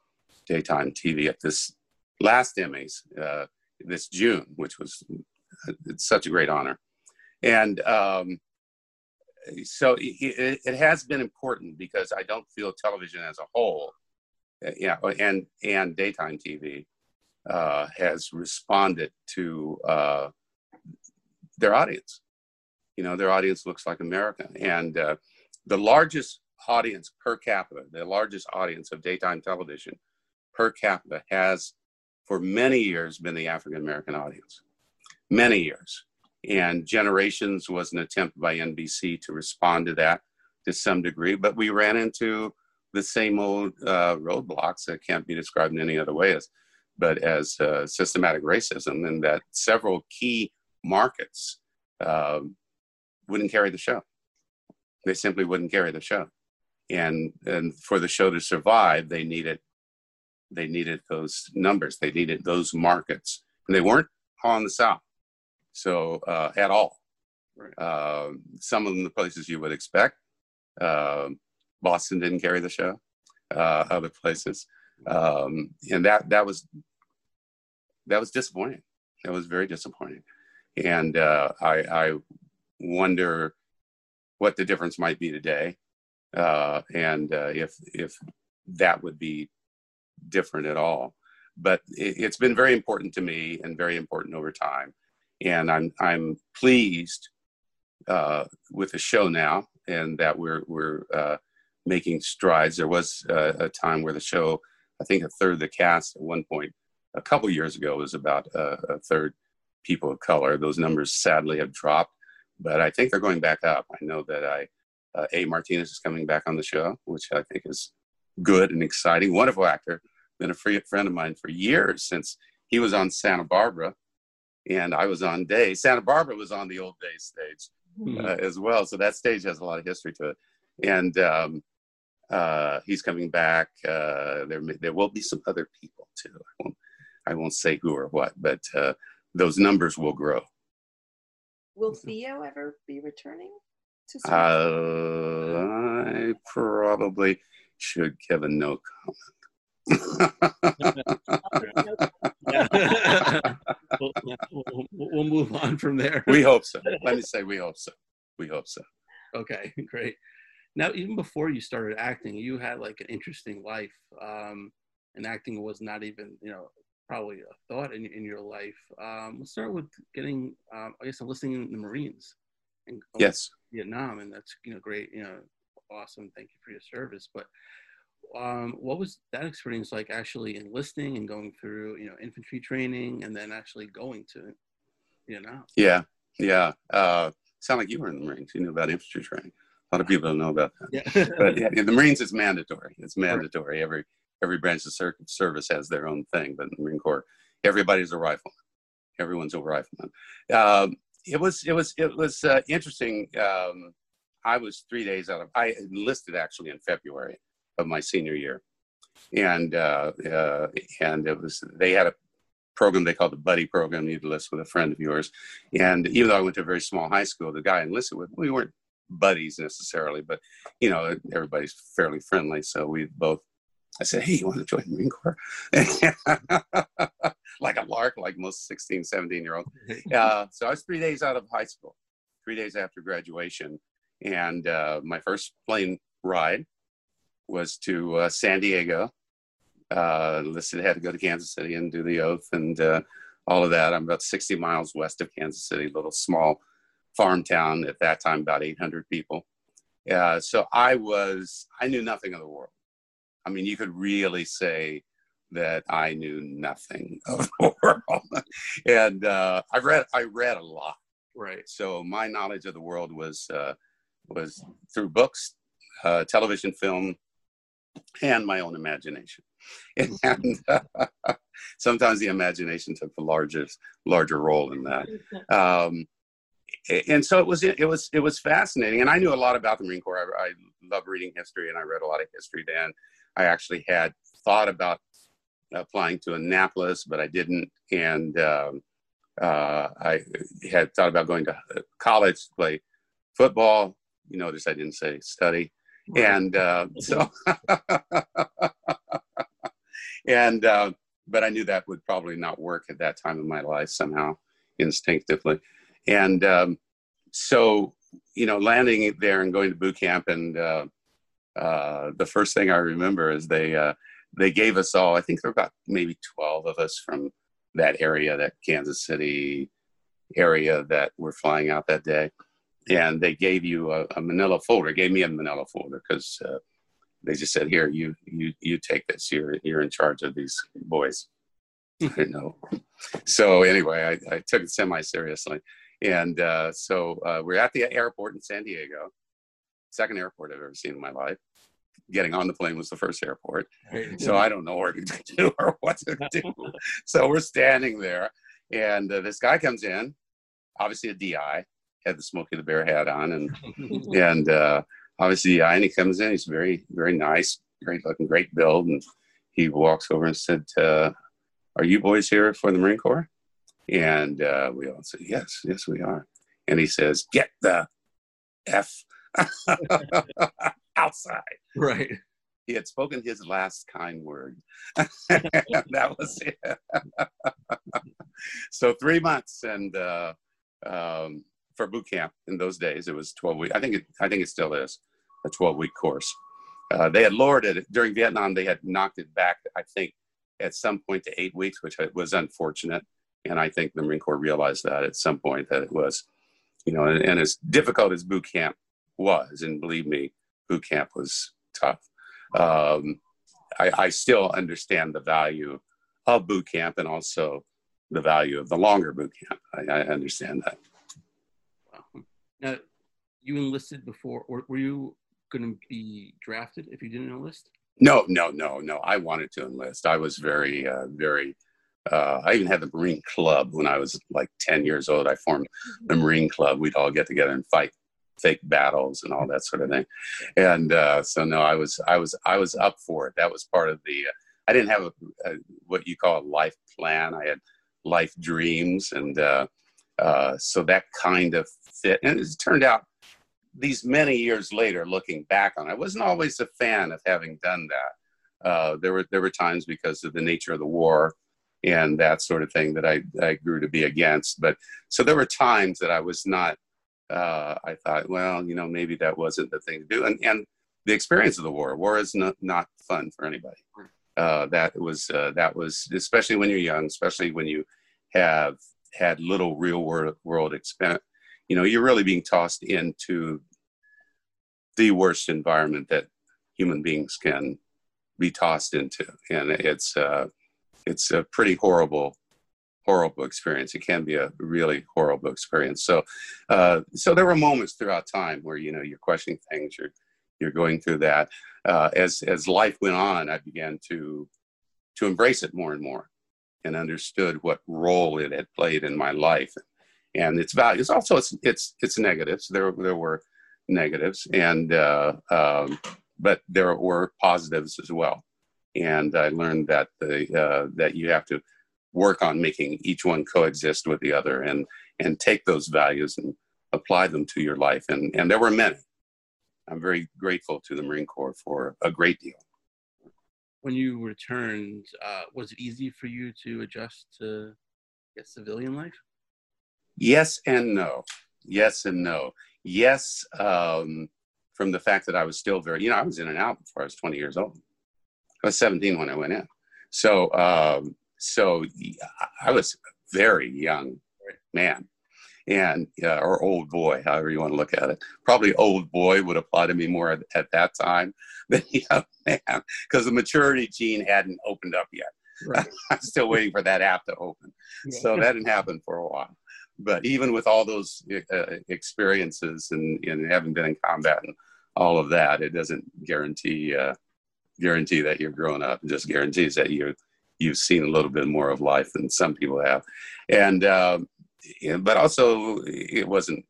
daytime TV at this last Emmys uh, this June, which was it's such a great honor. And um, so it, it, has been important because I don't feel television as a whole, uh, yeah, and and daytime TV uh, has responded to uh, their audience. You know, their audience looks like America, and uh, the largest audience per capita, the largest audience of daytime television per capita has for many years been the African American audience. Many years. And Generations was an attempt by NBC to respond to that to some degree, but we ran into the same old uh, roadblocks that can't be described in any other way as, but as uh, systematic racism, and that several key markets uh, wouldn't carry the show. They simply wouldn't carry the show. And, and for the show to survive, they needed they needed those numbers. They needed those markets, and they weren't on the South, so uh, at all. Uh, some of them the places you would expect. Uh, Boston didn't carry the show. Uh, other places, um, and that that was that was disappointing. That was very disappointing, and uh, I, I wonder what the difference might be today, uh, and if if that would be different at all. But it, has been very important to me and very important over time. And I'm I'm pleased uh, with the show now, and that we're we're uh, making strides. There was uh, a time where the show, I think, a third of the cast at one point a couple years ago was about a, a third people of color. Those numbers sadly have dropped, but I think they're going back up. I know that I uh, A. Martinez is coming back on the show, which I think is good and exciting, wonderful actor, been a free friend of mine for years since he was on Santa Barbara and I was on Day. Santa Barbara was on the old Day stage mm-hmm. uh, as well. So that stage has a lot of history to it. And um, uh, he's coming back. Uh, there, there will be some other people too. I won't, I won't say who or what, but uh, those numbers will grow. Will Theo ever be returning? To uh, I probably should give a no comment. we'll, we'll, we'll, move on from there. We hope so. Let me say, we hope so. We hope so. Okay, great. Now, even before you started acting, you had like an interesting life, um, and acting was not even, you know, probably a thought in, in your life. Um, let's start with getting, um, I guess, enlisting in the Marines. And yes. Vietnam, and that's you know great, you know, awesome. Thank you for your service. But um, what was that experience like actually enlisting and going through you know infantry training and then actually going to know yeah yeah uh sound like you were in the marines you knew about infantry training a lot of people don't know about that yeah. but yeah, the marines is mandatory it's mandatory right. every every branch of service has their own thing but in the marine corps everybody's a rifleman everyone's a rifleman um, it was it was it was uh, interesting um, i was three days out of i enlisted actually in february of my senior year, and uh, uh, and it was they had a program they called the buddy program. You'd enlist with a friend of yours, and even though I went to a very small high school, the guy I enlisted with, we weren't buddies necessarily, but you know everybody's fairly friendly, so we both I said, Hey, you want to join the Marine Corps? like a lark, like most 16, 17 year olds. Uh, so I was three days out of high school, three days after graduation. And uh, my first plane ride was to uh, San Diego. Uh, listed had to go to Kansas City and do the oath and uh, all of that. I'm about 60 miles west of Kansas City, little small farm town at that time, about 800 people. Uh, so I was, I knew nothing of the world. I mean, you could really say that I knew nothing of the world. and uh, I read, I read a lot. Right. So my knowledge of the world was, uh, was through books, uh, television, film, and my own imagination. And uh, sometimes the imagination took the largest, larger role in that. Um, and so it was, it was, it was fascinating. And I knew a lot about the Marine Corps. I, I love reading history, and I read a lot of history then. I actually had thought about applying to Annapolis, but I didn't. And um, uh, I had thought about going to college to play football. You notice I didn't say study. Right. And uh, so, and, uh, but I knew that would probably not work at that time in my life somehow, instinctively. And um, so, you know, landing there and going to boot camp, and uh, uh, the first thing I remember is they uh, they gave us all. I think there were about maybe twelve of us from that area, that Kansas City area that were flying out that day. And they gave you a, a manila folder gave me a manila folder because uh, they just said here you you you take this. You're you're in charge of these boys. I know? So anyway i, I took it semi seriously and uh, so uh, we're at the airport in san diego second airport i've ever seen in my life getting on the plane was the first airport so i don't know what to do or what to do so we're standing there and uh, this guy comes in obviously a di had the Smokey the Bear hat on, and and uh, obviously, yeah, and he comes in. He's very very nice, great looking, great build, and he walks over and said, uh, "Are you boys here for the Marine Corps?" And uh, we all said, "Yes, yes, we are." And he says, "Get the f outside." Right. He had spoken his last kind word. that was it. so three months, and uh, um, for boot camp in those days. It was 12 weeks. I think it, I think it still is a 12 week course. Uh, they had lowered it during Vietnam. They had knocked it back, I think, at some point to eight weeks, which was unfortunate. And I think the Marine Corps realized that at some point that it was, you know, and, and as difficult as boot camp was, and believe me, boot camp was tough. Um, I, I still understand the value of boot camp and also the value of the longer boot camp. I, I understand that. Now, you enlisted before, or were you going to be drafted if you didn't enlist? No, no, no, no. I wanted to enlist. I was very, uh, very. Uh, I even had the Marine Club when I was like ten years old. I formed the mm-hmm. Marine Club. We'd all get together and fight fake battles and all that sort of thing. And uh, so, no, I was, I was, I was up for it. That was part of the. I didn't have a, a what you call a life plan. I had life dreams, and uh, uh, so that kind of fit. And it's turned out these many years later, looking back on it, I wasn't always a fan of having done that. Uh, there were there were times because of the nature of the war and that sort of thing that I, I grew to be against. But so there were times that I was not. Uh, I thought, well, you know, maybe that wasn't the thing to do. And and the experience of the war, war is not not fun for anybody. Uh, that was uh, that was especially when you're young, especially when you have had little real world world experience, you know, you're really being tossed into the worst environment that human beings can be tossed into, and it's uh, it's a pretty horrible horrible experience. It can be a really horrible experience. So, uh, so there were moments throughout time where you know you're questioning things, you're you're going through that. Uh, as as life went on, I began to to embrace it more and more and understood what role it had played in my life and its values. Also, it's it's it's negatives. There there were negatives, and uh, um, but there were positives as well. And I learned that the uh, that you have to work on making each one coexist with the other, and and take those values and apply them to your life. And and there were many. I'm very grateful to the Marine Corps for a great deal. when you returned, uh, was it easy for you to adjust to get civilian life? Yes and no. Yes and no. Yes, um, from the fact that I was still very, you know, I was in and out before I was 20 years old. I was 17 when I went in. So, um, so I was a very young man and uh, or old boy, however you want to look at it. Probably old boy would apply to me more at, at that time than young man because the maturity gene hadn't opened up yet. Right. I'm still waiting for that app to open. Yeah. So that didn't happen for a while. But even with all those uh, experiences and, and having been in combat and all of that, it doesn't guarantee uh, guarantee that you're grown up. It just guarantees that you you've seen a little bit more of life than some people have. And um, but also it wasn't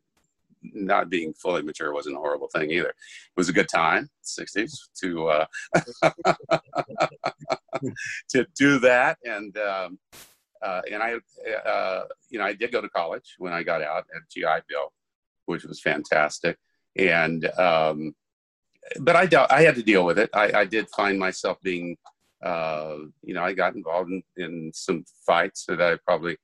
not being fully mature wasn't a horrible thing either. It was a good time, 60s, to uh, to do that, and um, uh, and I, uh, you know, I did go to college when I got out at GI Bill, which was fantastic, and um, but I dealt, I had to deal with it. I, I did find myself being, uh, you know, I got involved in, in some fights that I probably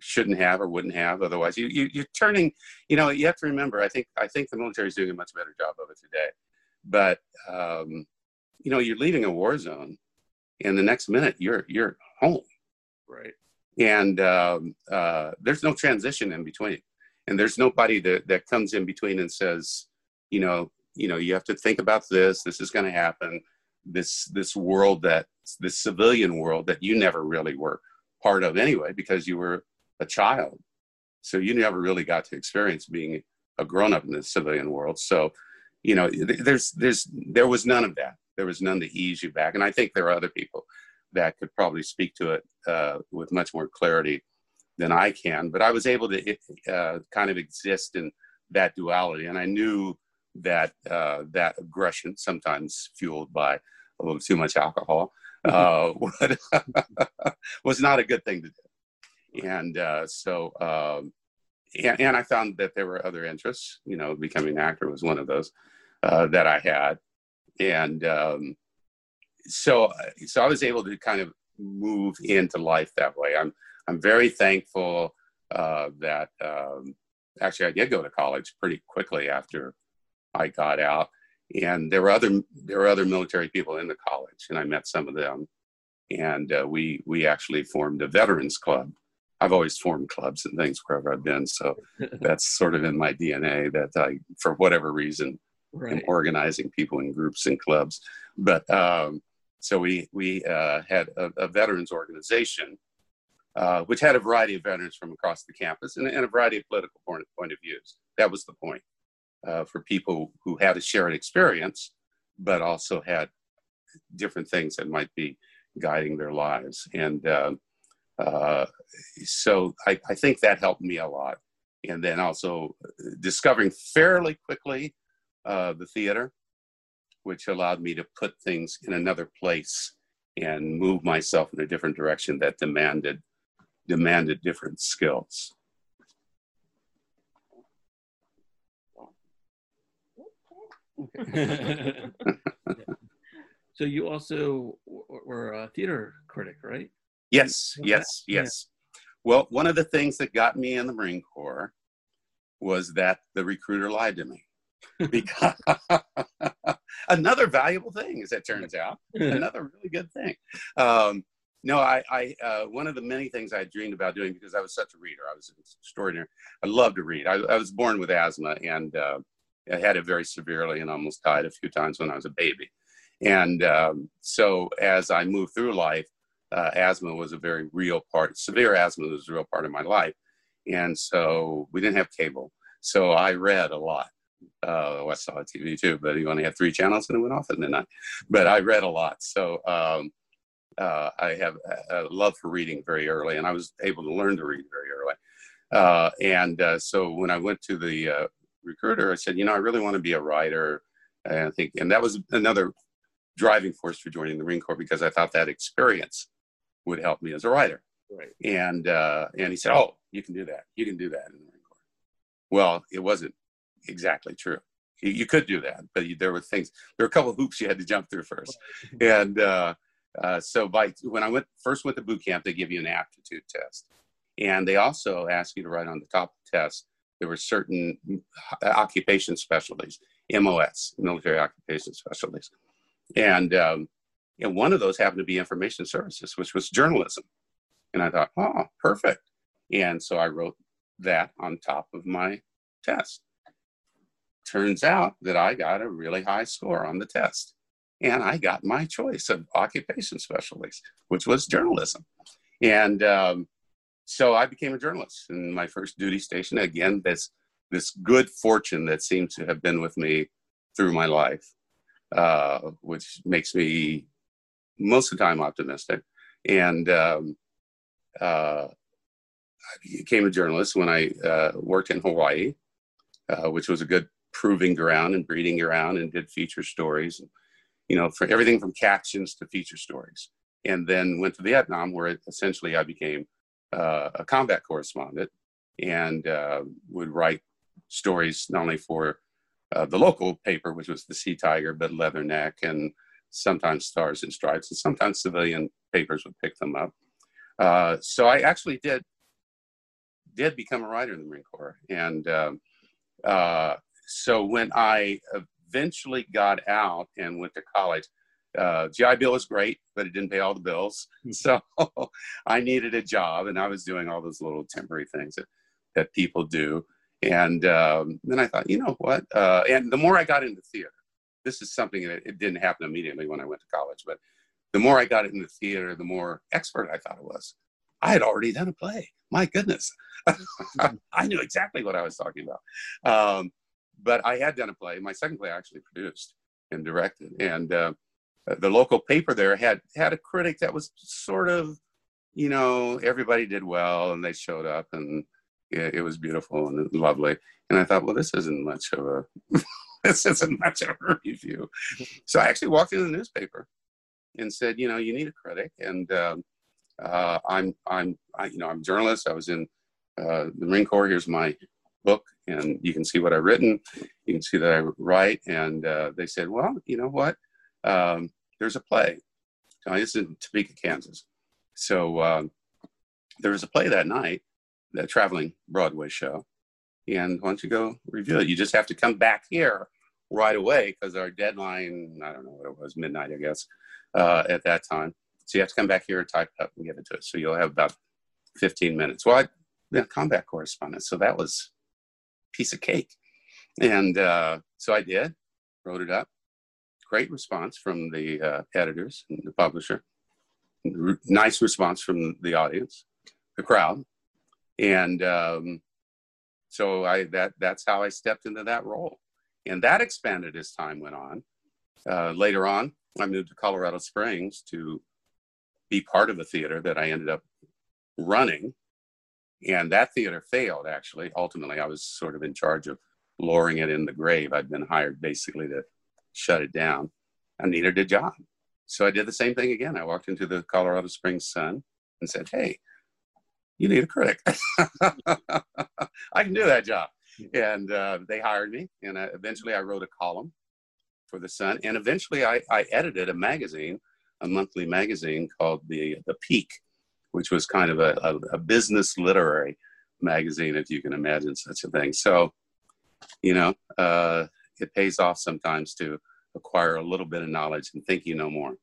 shouldn't have or wouldn't have otherwise. You, you you're turning you know you have to remember i think i think the military is doing a much better job of it today. But um, you know you're leaving a war zone and the next minute you're you're home. Right. And um, uh, there's no transition in between. And there's nobody that, that comes in between and says you know you know you have to think about this this is going to happen this this world that this civilian world that you never really were part of anyway because you were a child. So you never really got to experience being a grown up in the civilian world. So, you know, there's, there's, there was none of that. There was none to ease you back. And I think there are other people that could probably speak to it uh, with much more clarity than I can. But I was able to uh, kind of exist in that duality. And I knew that uh, that aggression, sometimes fueled by a little too much alcohol, uh, was not a good thing to do and uh, so um, and, and, I found that there were other interests. You know, becoming an actor was one of those uh, that I had, and um, so so I was able to kind of move into life that way. I'm I'm very thankful uh, that um, actually I did go to college pretty quickly after I got out, and there were other there were other military people in the college, and I met some of them, and uh, we we actually formed a veterans club I've always formed clubs and things wherever I've been. So that's sort of in my DNA that I, for whatever reason, right. am organizing people in groups and clubs. But um, so we we uh, had a, a, veterans organization, uh, which had a variety of veterans from across the campus and, and a variety of political point, point of views. That was the point uh, for people who had a shared experience, but also had different things that might be guiding their lives. And um, uh, so I, I, think that helped me a lot. And then also discovering fairly quickly uh, the theater, which allowed me to put things in another place and move myself in a different direction that demanded demanded different skills. so you also were a theater critic, right? Yes, yes, yes. Well, one of the things that got me in the Marine Corps was that the recruiter lied to me. because another valuable thing, as it turns out, another really good thing. Um, no, I, I uh, one of the many things I dreamed about doing because I was such a reader. I was extraordinary. I love to read. I, I was born with asthma and uh, I had it very severely and almost died a few times when I was a baby. And um, so as I moved through life, uh, asthma was a very real part. Severe asthma was a real part of my life, and so we didn't have cable. So I read a lot. Uh, I saw TV too, but you only had three channels and it went off at midnight. But I read a lot, so um, uh, I have a love for reading very early, and I was able to learn to read very early. Uh, and uh, so when I went to the uh, recruiter, I said, you know, I really want to be a writer. And I think, and that was another driving force for joining the Marine Corps because I thought that experience would help me as a writer. Right. And uh, and he said, "Oh, you can do that. You can do that in the Marine Corps." Well, it wasn't exactly true. You, you could do that, but you, there were things. There were a couple of hoops you had to jump through first, and uh, Uh, so by when I went first went to boot camp, they give you an aptitude test, and they also ask you to write on the top of the test. There were certain occupation specialties, MOS, military occupation specialties, and um, and one of those happened to be information services, which was journalism. And I thought, oh, perfect. And so I wrote that on top of my test. Turns out that I got a really high score on the test. And I got my choice of occupation specialties, which was journalism. And um, so I became a journalist in my first duty station. Again, this, this good fortune that seems to have been with me through my life, uh, which makes me most of the time optimistic. And um, uh, I became a journalist when I uh, worked in Hawaii, uh, which was a good proving ground and breeding ground, and did feature stories. You know, for everything from captions to feature stories. And then went to Vietnam, where essentially I became uh, a combat correspondent and uh, would write stories not only for uh, the local paper, which was the Sea Tiger, but Leatherneck and sometimes Stars and Stripes, and sometimes civilian papers would pick them up. Uh, so I actually did did become a writer in the Marine Corps, and um, uh, so when I eventually got out and went to college, uh, GI Bill was great, but it didn't pay all the bills. Hmm. So I needed a job, and I was doing all those little temporary things that that people do. And um, then I thought, you know what? Uh, and the more I got into theater, this is something that it didn't happen immediately when I went to college, but the more I got into the theater, the more expert I thought I was. I had already done a play. My goodness. I knew exactly what I was talking about. Um, but I had done a play. My second play I actually produced and directed. And uh, the local paper there had had a critic that was sort of, you know, everybody did well and they showed up and it, it was beautiful and lovely. And I thought, well, this isn't much of a this isn't much of a review. So I actually walked into the newspaper and said, you know, you need a critic, and um, uh, I'm I'm I, you know I'm a journalist. I was in uh, the Marine Corps. Here's my book, and you can see what I've written. You can see that I write. And uh, they said, well, you know what? Um, there's a play. Now, this is in Topeka, Kansas. So um, there was a play that night, the traveling Broadway show, and why don't you go review it? You just have to come back here right away because our deadline, I don't know what it was, midnight, I guess, uh, at that time. So you have to come back here and type it up and get it to us. So you'll have about 15 minutes. Well, I, yeah, combat correspondent. So that was piece of cake. And uh, so I did, wrote it up. Great response from the uh, editors and the publisher. R- nice response from the audience, the crowd. And um, so I that that's how I stepped into that role, and that expanded as time went on. Uh, later on, I moved to Colorado Springs to be part of a theater that I ended up running, and that theater failed. Actually, ultimately, I was sort of in charge of lowering it in the grave. I'd been hired basically to shut it down. I needed a job, so I did the same thing again. I walked into the Colorado Springs Sun and said, "Hey, you need a critic. I can do that job. And uh, they hired me, and I, eventually I wrote a column for the Sun, and eventually I, I edited a magazine, a monthly magazine called the the Peak, which was kind of a, a, a business literary magazine, if you can imagine such a thing. So, you know, uh, it pays off sometimes to acquire a little bit of knowledge and think you know more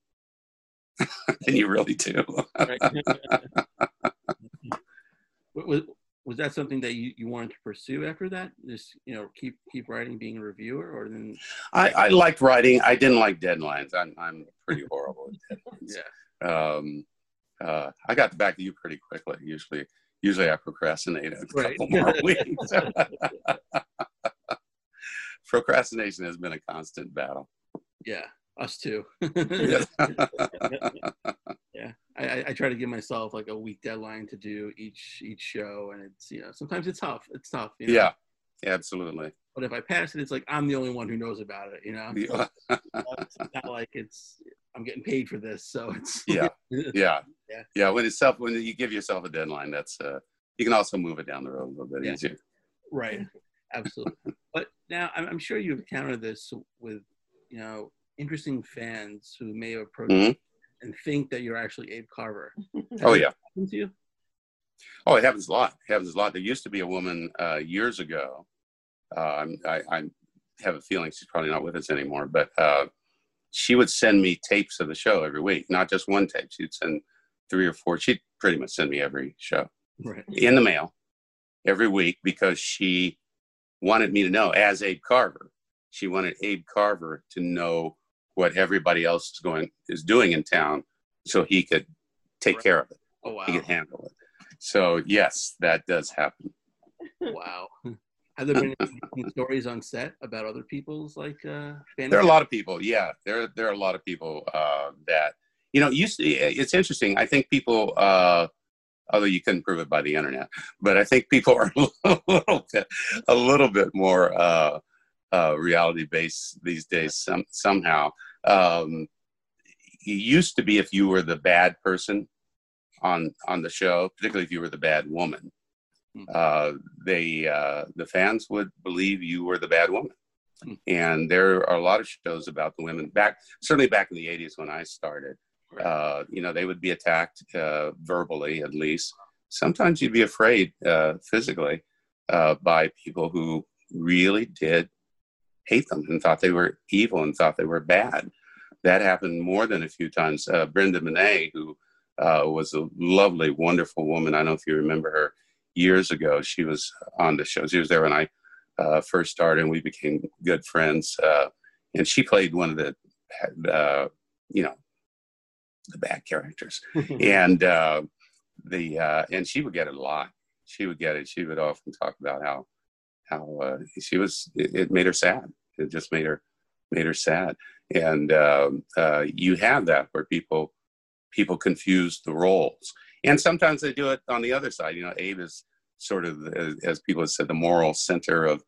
than you really do. was, was that something that you, you wanted to pursue after that? Just you know, keep keep writing, being a reviewer, or then? I, I liked writing. I didn't like deadlines. I'm I'm pretty horrible at deadlines. Yeah. Um, uh, I got back to you pretty quickly. Usually, usually I procrastinate a right. couple more weeks. Procrastination has been a constant battle. Yeah, us too. yeah, I, I try to give myself like a week deadline to do each each show, and it's you know sometimes it's tough. It's tough. You know? Yeah, absolutely. But if I pass it, it's like I'm the only one who knows about it. You know, yeah. it's not like it's I'm getting paid for this, so it's yeah, yeah, yeah. Yeah, when it's self when you give yourself a deadline, that's uh you can also move it down the road a little bit yeah. easier. Right, absolutely. but now I'm, I'm sure you've encountered this with you know interesting fans who may have approached mm-hmm. and think that you're actually Abe Carver. oh yeah. To you? Oh, it happens a lot. It happens a lot. There used to be a woman uh, years ago. Uh, I, I, have a feeling she's probably not with us anymore, but uh, she would send me tapes of the show every week, not just one tape. She'd send three or four. She'd pretty much send me every show right. in the mail every week because she wanted me to know, as Abe Carver, she wanted Abe Carver to know what everybody else is going is doing in town, so he could take right. care of it. Oh wow, he could handle it. So yes, that does happen. Wow. Have there been stories on set about other people's like uh There are a lot of people, yeah. There there are a lot of people uh that you know, you see it's interesting. I think people uh although you couldn't prove it by the internet, but I think people are a little bit a little bit more uh uh reality based these days some somehow. Um it used to be if you were the bad person on on the show, particularly if you were the bad woman, hmm. uh, they uh, the fans would believe you were the bad woman. Hmm. And there are a lot of shows about the women back, certainly back in the '80s when I started. Uh, you know, they would be attacked uh, verbally, at least. Sometimes you'd be afraid uh, physically uh, by people who really did hate them and thought they were evil and thought they were bad. That happened more than a few times. Brenda Benet, who uh, was a lovely, wonderful woman. I don't know if you remember her years ago. She was on the show. She was there when I uh, first started, and we became good friends. Uh, and she played one of the, uh, you know, the bad characters, and uh, the uh, and she would get it a lot. She would get it. She would often talk about how how she was. It, it, made her sad. It just made her made her sad. And um, you have that where people people confuse the roles. And sometimes they do it on the other side. You know, Abe is sort of, as, as people have said, the moral center of,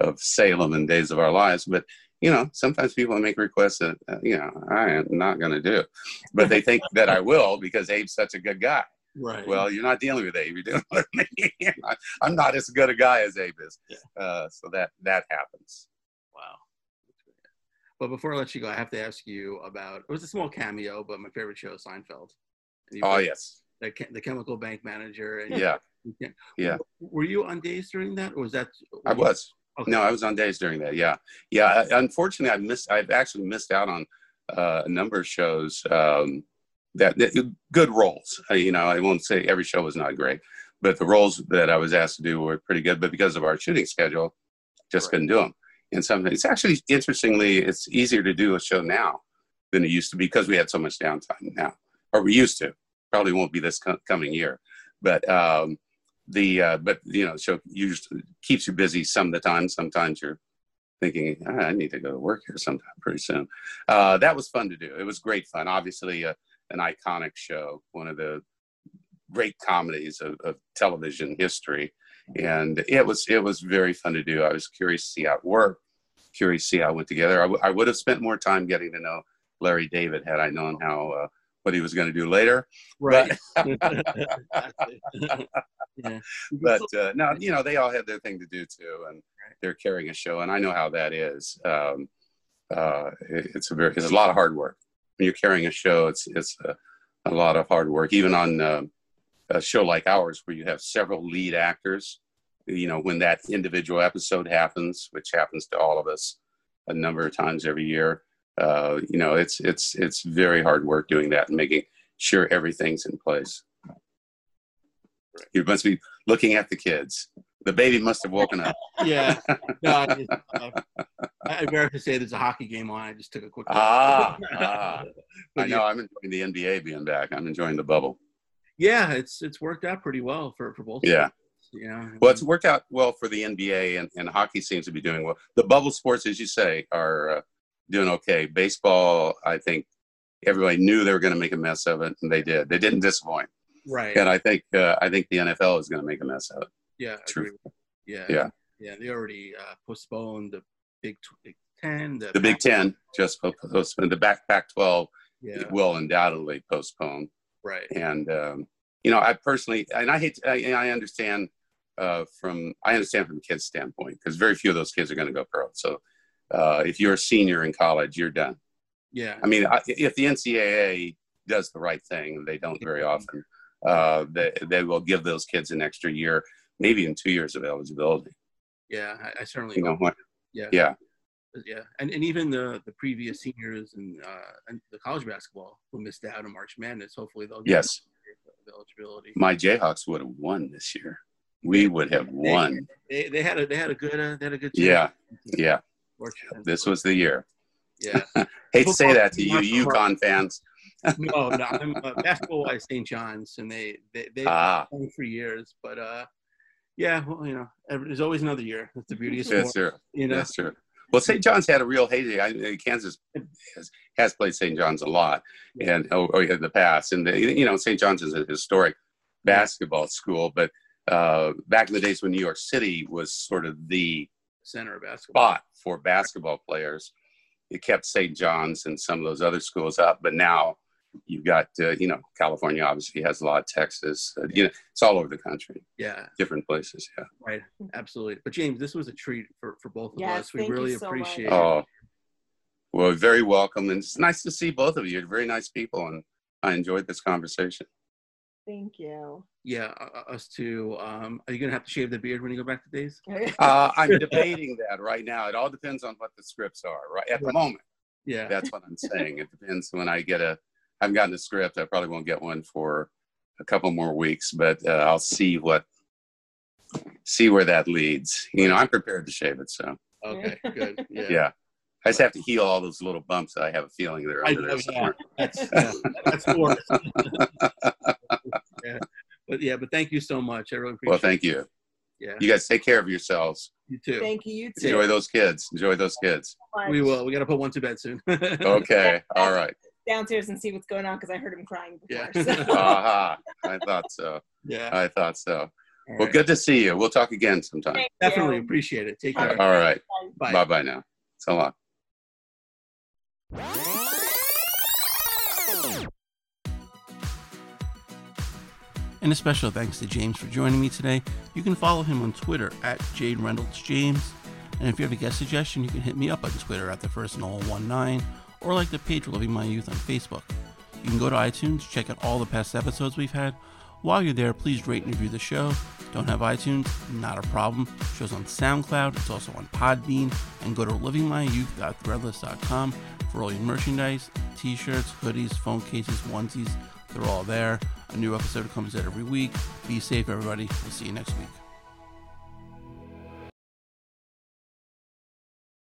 of Salem and Days of Our Lives. But, you know, sometimes people make requests that, uh, you know, I am not going to do. But they think that I will because Abe's such a good guy. Right. Well, you're not dealing with Abe. You're dealing with me. I'm not as good a guy as Abe is. Yeah. Uh, so that that happens. Wow. But before I let you go, I have to ask you about it was a small cameo, but my favorite show is Seinfeld. Oh yes, the, the chemical bank manager. And yeah, yeah. Were you on days during that, or was that? I was. Okay. No, I was on days during that. Yeah, yeah. Unfortunately, I missed. I've actually missed out on uh, a number of shows um, that, that, good roles. Uh, you know, I won't say every show was not great, but the roles that I was asked to do were pretty good. But because of our shooting schedule, just right. couldn't do them in some it's actually interestingly it's easier to do a show now than it used to be because we had so much downtime now. Or we used to. Probably won't be this co- coming year. But um the uh but you know show usually keeps you busy some of the time. Sometimes you're thinking ah, i need to go to work here sometime pretty soon. Uh that was fun to do. It was great fun. Obviously uh, an iconic show one of the great comedies of, of television history and it was it was very fun to do. I was curious to see how it worked, curious to see how it went together. I, w- I would have spent more time getting to know Larry David had I known how uh, what he was going to do later. Right. But, yeah. but uh, no, you know they all had their thing to do too, and they're carrying a show, and I know how that is. Um, uh, it, it's a very it's a lot of hard work when you're carrying a show. It's it's a, a lot of hard work, even on. A show like ours where you have several lead actors you know when that individual episode happens which happens to all of us a number of times every year uh, you know it's it's it's very hard work doing that and making sure everything's in place. You must be looking at the kids. The baby must have woken up. Yeah. No, I, have to say there's a hockey game on. I just took a quick ah, ah. i know i'm enjoying the nba being back. I'm enjoying the bubble yeah, it's it's worked out pretty well for for both. Yeah. Yeah. Well, it's worked out well for the NBA, and, and hockey seems to be doing well. The bubble sports, as you say, are uh, doing okay. Baseball, I think everybody knew they were going to make a mess of it, and they did. They didn't disappoint. Right. And I think uh, I think the NFL is going to make a mess of it. Yeah. True. Yeah. Yeah. Yeah. They already uh, postponed the Big, Big Ten. The, the Big Ten just postponed. The back Pac twelve yeah. will undoubtedly postpone. Right. And um, you know, I personally, and I hate, I, I understand uh, from, I understand from the kids' standpoint because very few of those kids are going to go pro. So uh, if you're a senior in college, you're done. Yeah. I mean, I, if the NCAA does the right thing, they don't very often. Uh, they they will give those kids an extra year, maybe in two years of eligibility. Yeah, I, I certainly. You know what? Yeah. Yeah. Yeah, and, and even the the previous seniors and uh, and the college basketball who missed out on March Madness, hopefully they'll get Yes. the eligibility. My Jayhawks would have won this year. We would have won. They, they had a they had a good uh, they had a good Yeah. chance. Yeah. Fortunate. This was the year. yeah. Hate to say that to you, UConn fans. No, no, I'm uh, basketball wise St. John's, and they they they Ah, won for years, but uh, yeah, well, you know, every- there's always another year. That's the beauty of that's sport. true. You know, That's true. Well, St. John's had a real heyday. I, Kansas has, has played St. John's a lot, and oh, oh, in the past, and the, you know, St. John's is a historic basketball school. But uh, back in the days when New York City was sort of the center of basketball. spot for basketball players, it kept St. John's and some of those other schools up. But now you've got, uh, you know, California obviously has a lot. of Texas, uh, you know, it's all over the country, Yeah, different places. Yeah. right. Absolutely. But James, this was a treat for, for both of Yes, us. We thank you really so appreciate much. it. Oh, well, very welcome, and it's nice to see both of you. You're very nice people, and I enjoyed this conversation. Thank you. Yeah, uh, us too. Um, are you gonna have to shave the beard when you go back to days? Uh, I'm debating that right now. It all depends on what the scripts are. Right at the moment, Yeah. that's what I'm saying. It depends when I get a. I haven't gotten a script. I probably won't get one for a couple more weeks, but uh, I'll see what see where that leads. You know, I'm prepared to shave it. So Okay. Good. Yeah. yeah, I just have to heal all those little bumps that I have a feeling they're under know, there yeah. That's yeah, that's for us. yeah. But yeah, but thank you so much. I really appreciate Well, thank you. it. Yeah. You guys take care of yourselves. You too. Thank you. You too. Enjoy those kids. Enjoy those kids. we will. We got to put one to bed soon. Okay. All right. Downstairs and see what's going on because I heard him crying before. Yeah. So. Aha. Uh-huh. I thought so. yeah. I thought so. All Well, right. good to see you. We'll talk again sometime. Thank Definitely you. appreciate it. Take care. All right. Bye. Bye bye now. So long. And a special thanks to James for joining me today. You can follow him on Twitter at Jade Reynolds James. And if you have a guest suggestion, you can hit me up on Twitter at the first and all one 19 or like the page Living My Youth on Facebook. You can go to iTunes, check out all the past episodes we've had. While you're there, please rate and review the show. Don't have iTunes? Not a problem. Show's on SoundCloud. It's also on Podbean. And go to livingmyyouth.threadless.com for all your merchandise, t-shirts, hoodies, phone cases, onesies. They're all there. A new episode comes out every week. Be safe, everybody. We'll see you next week.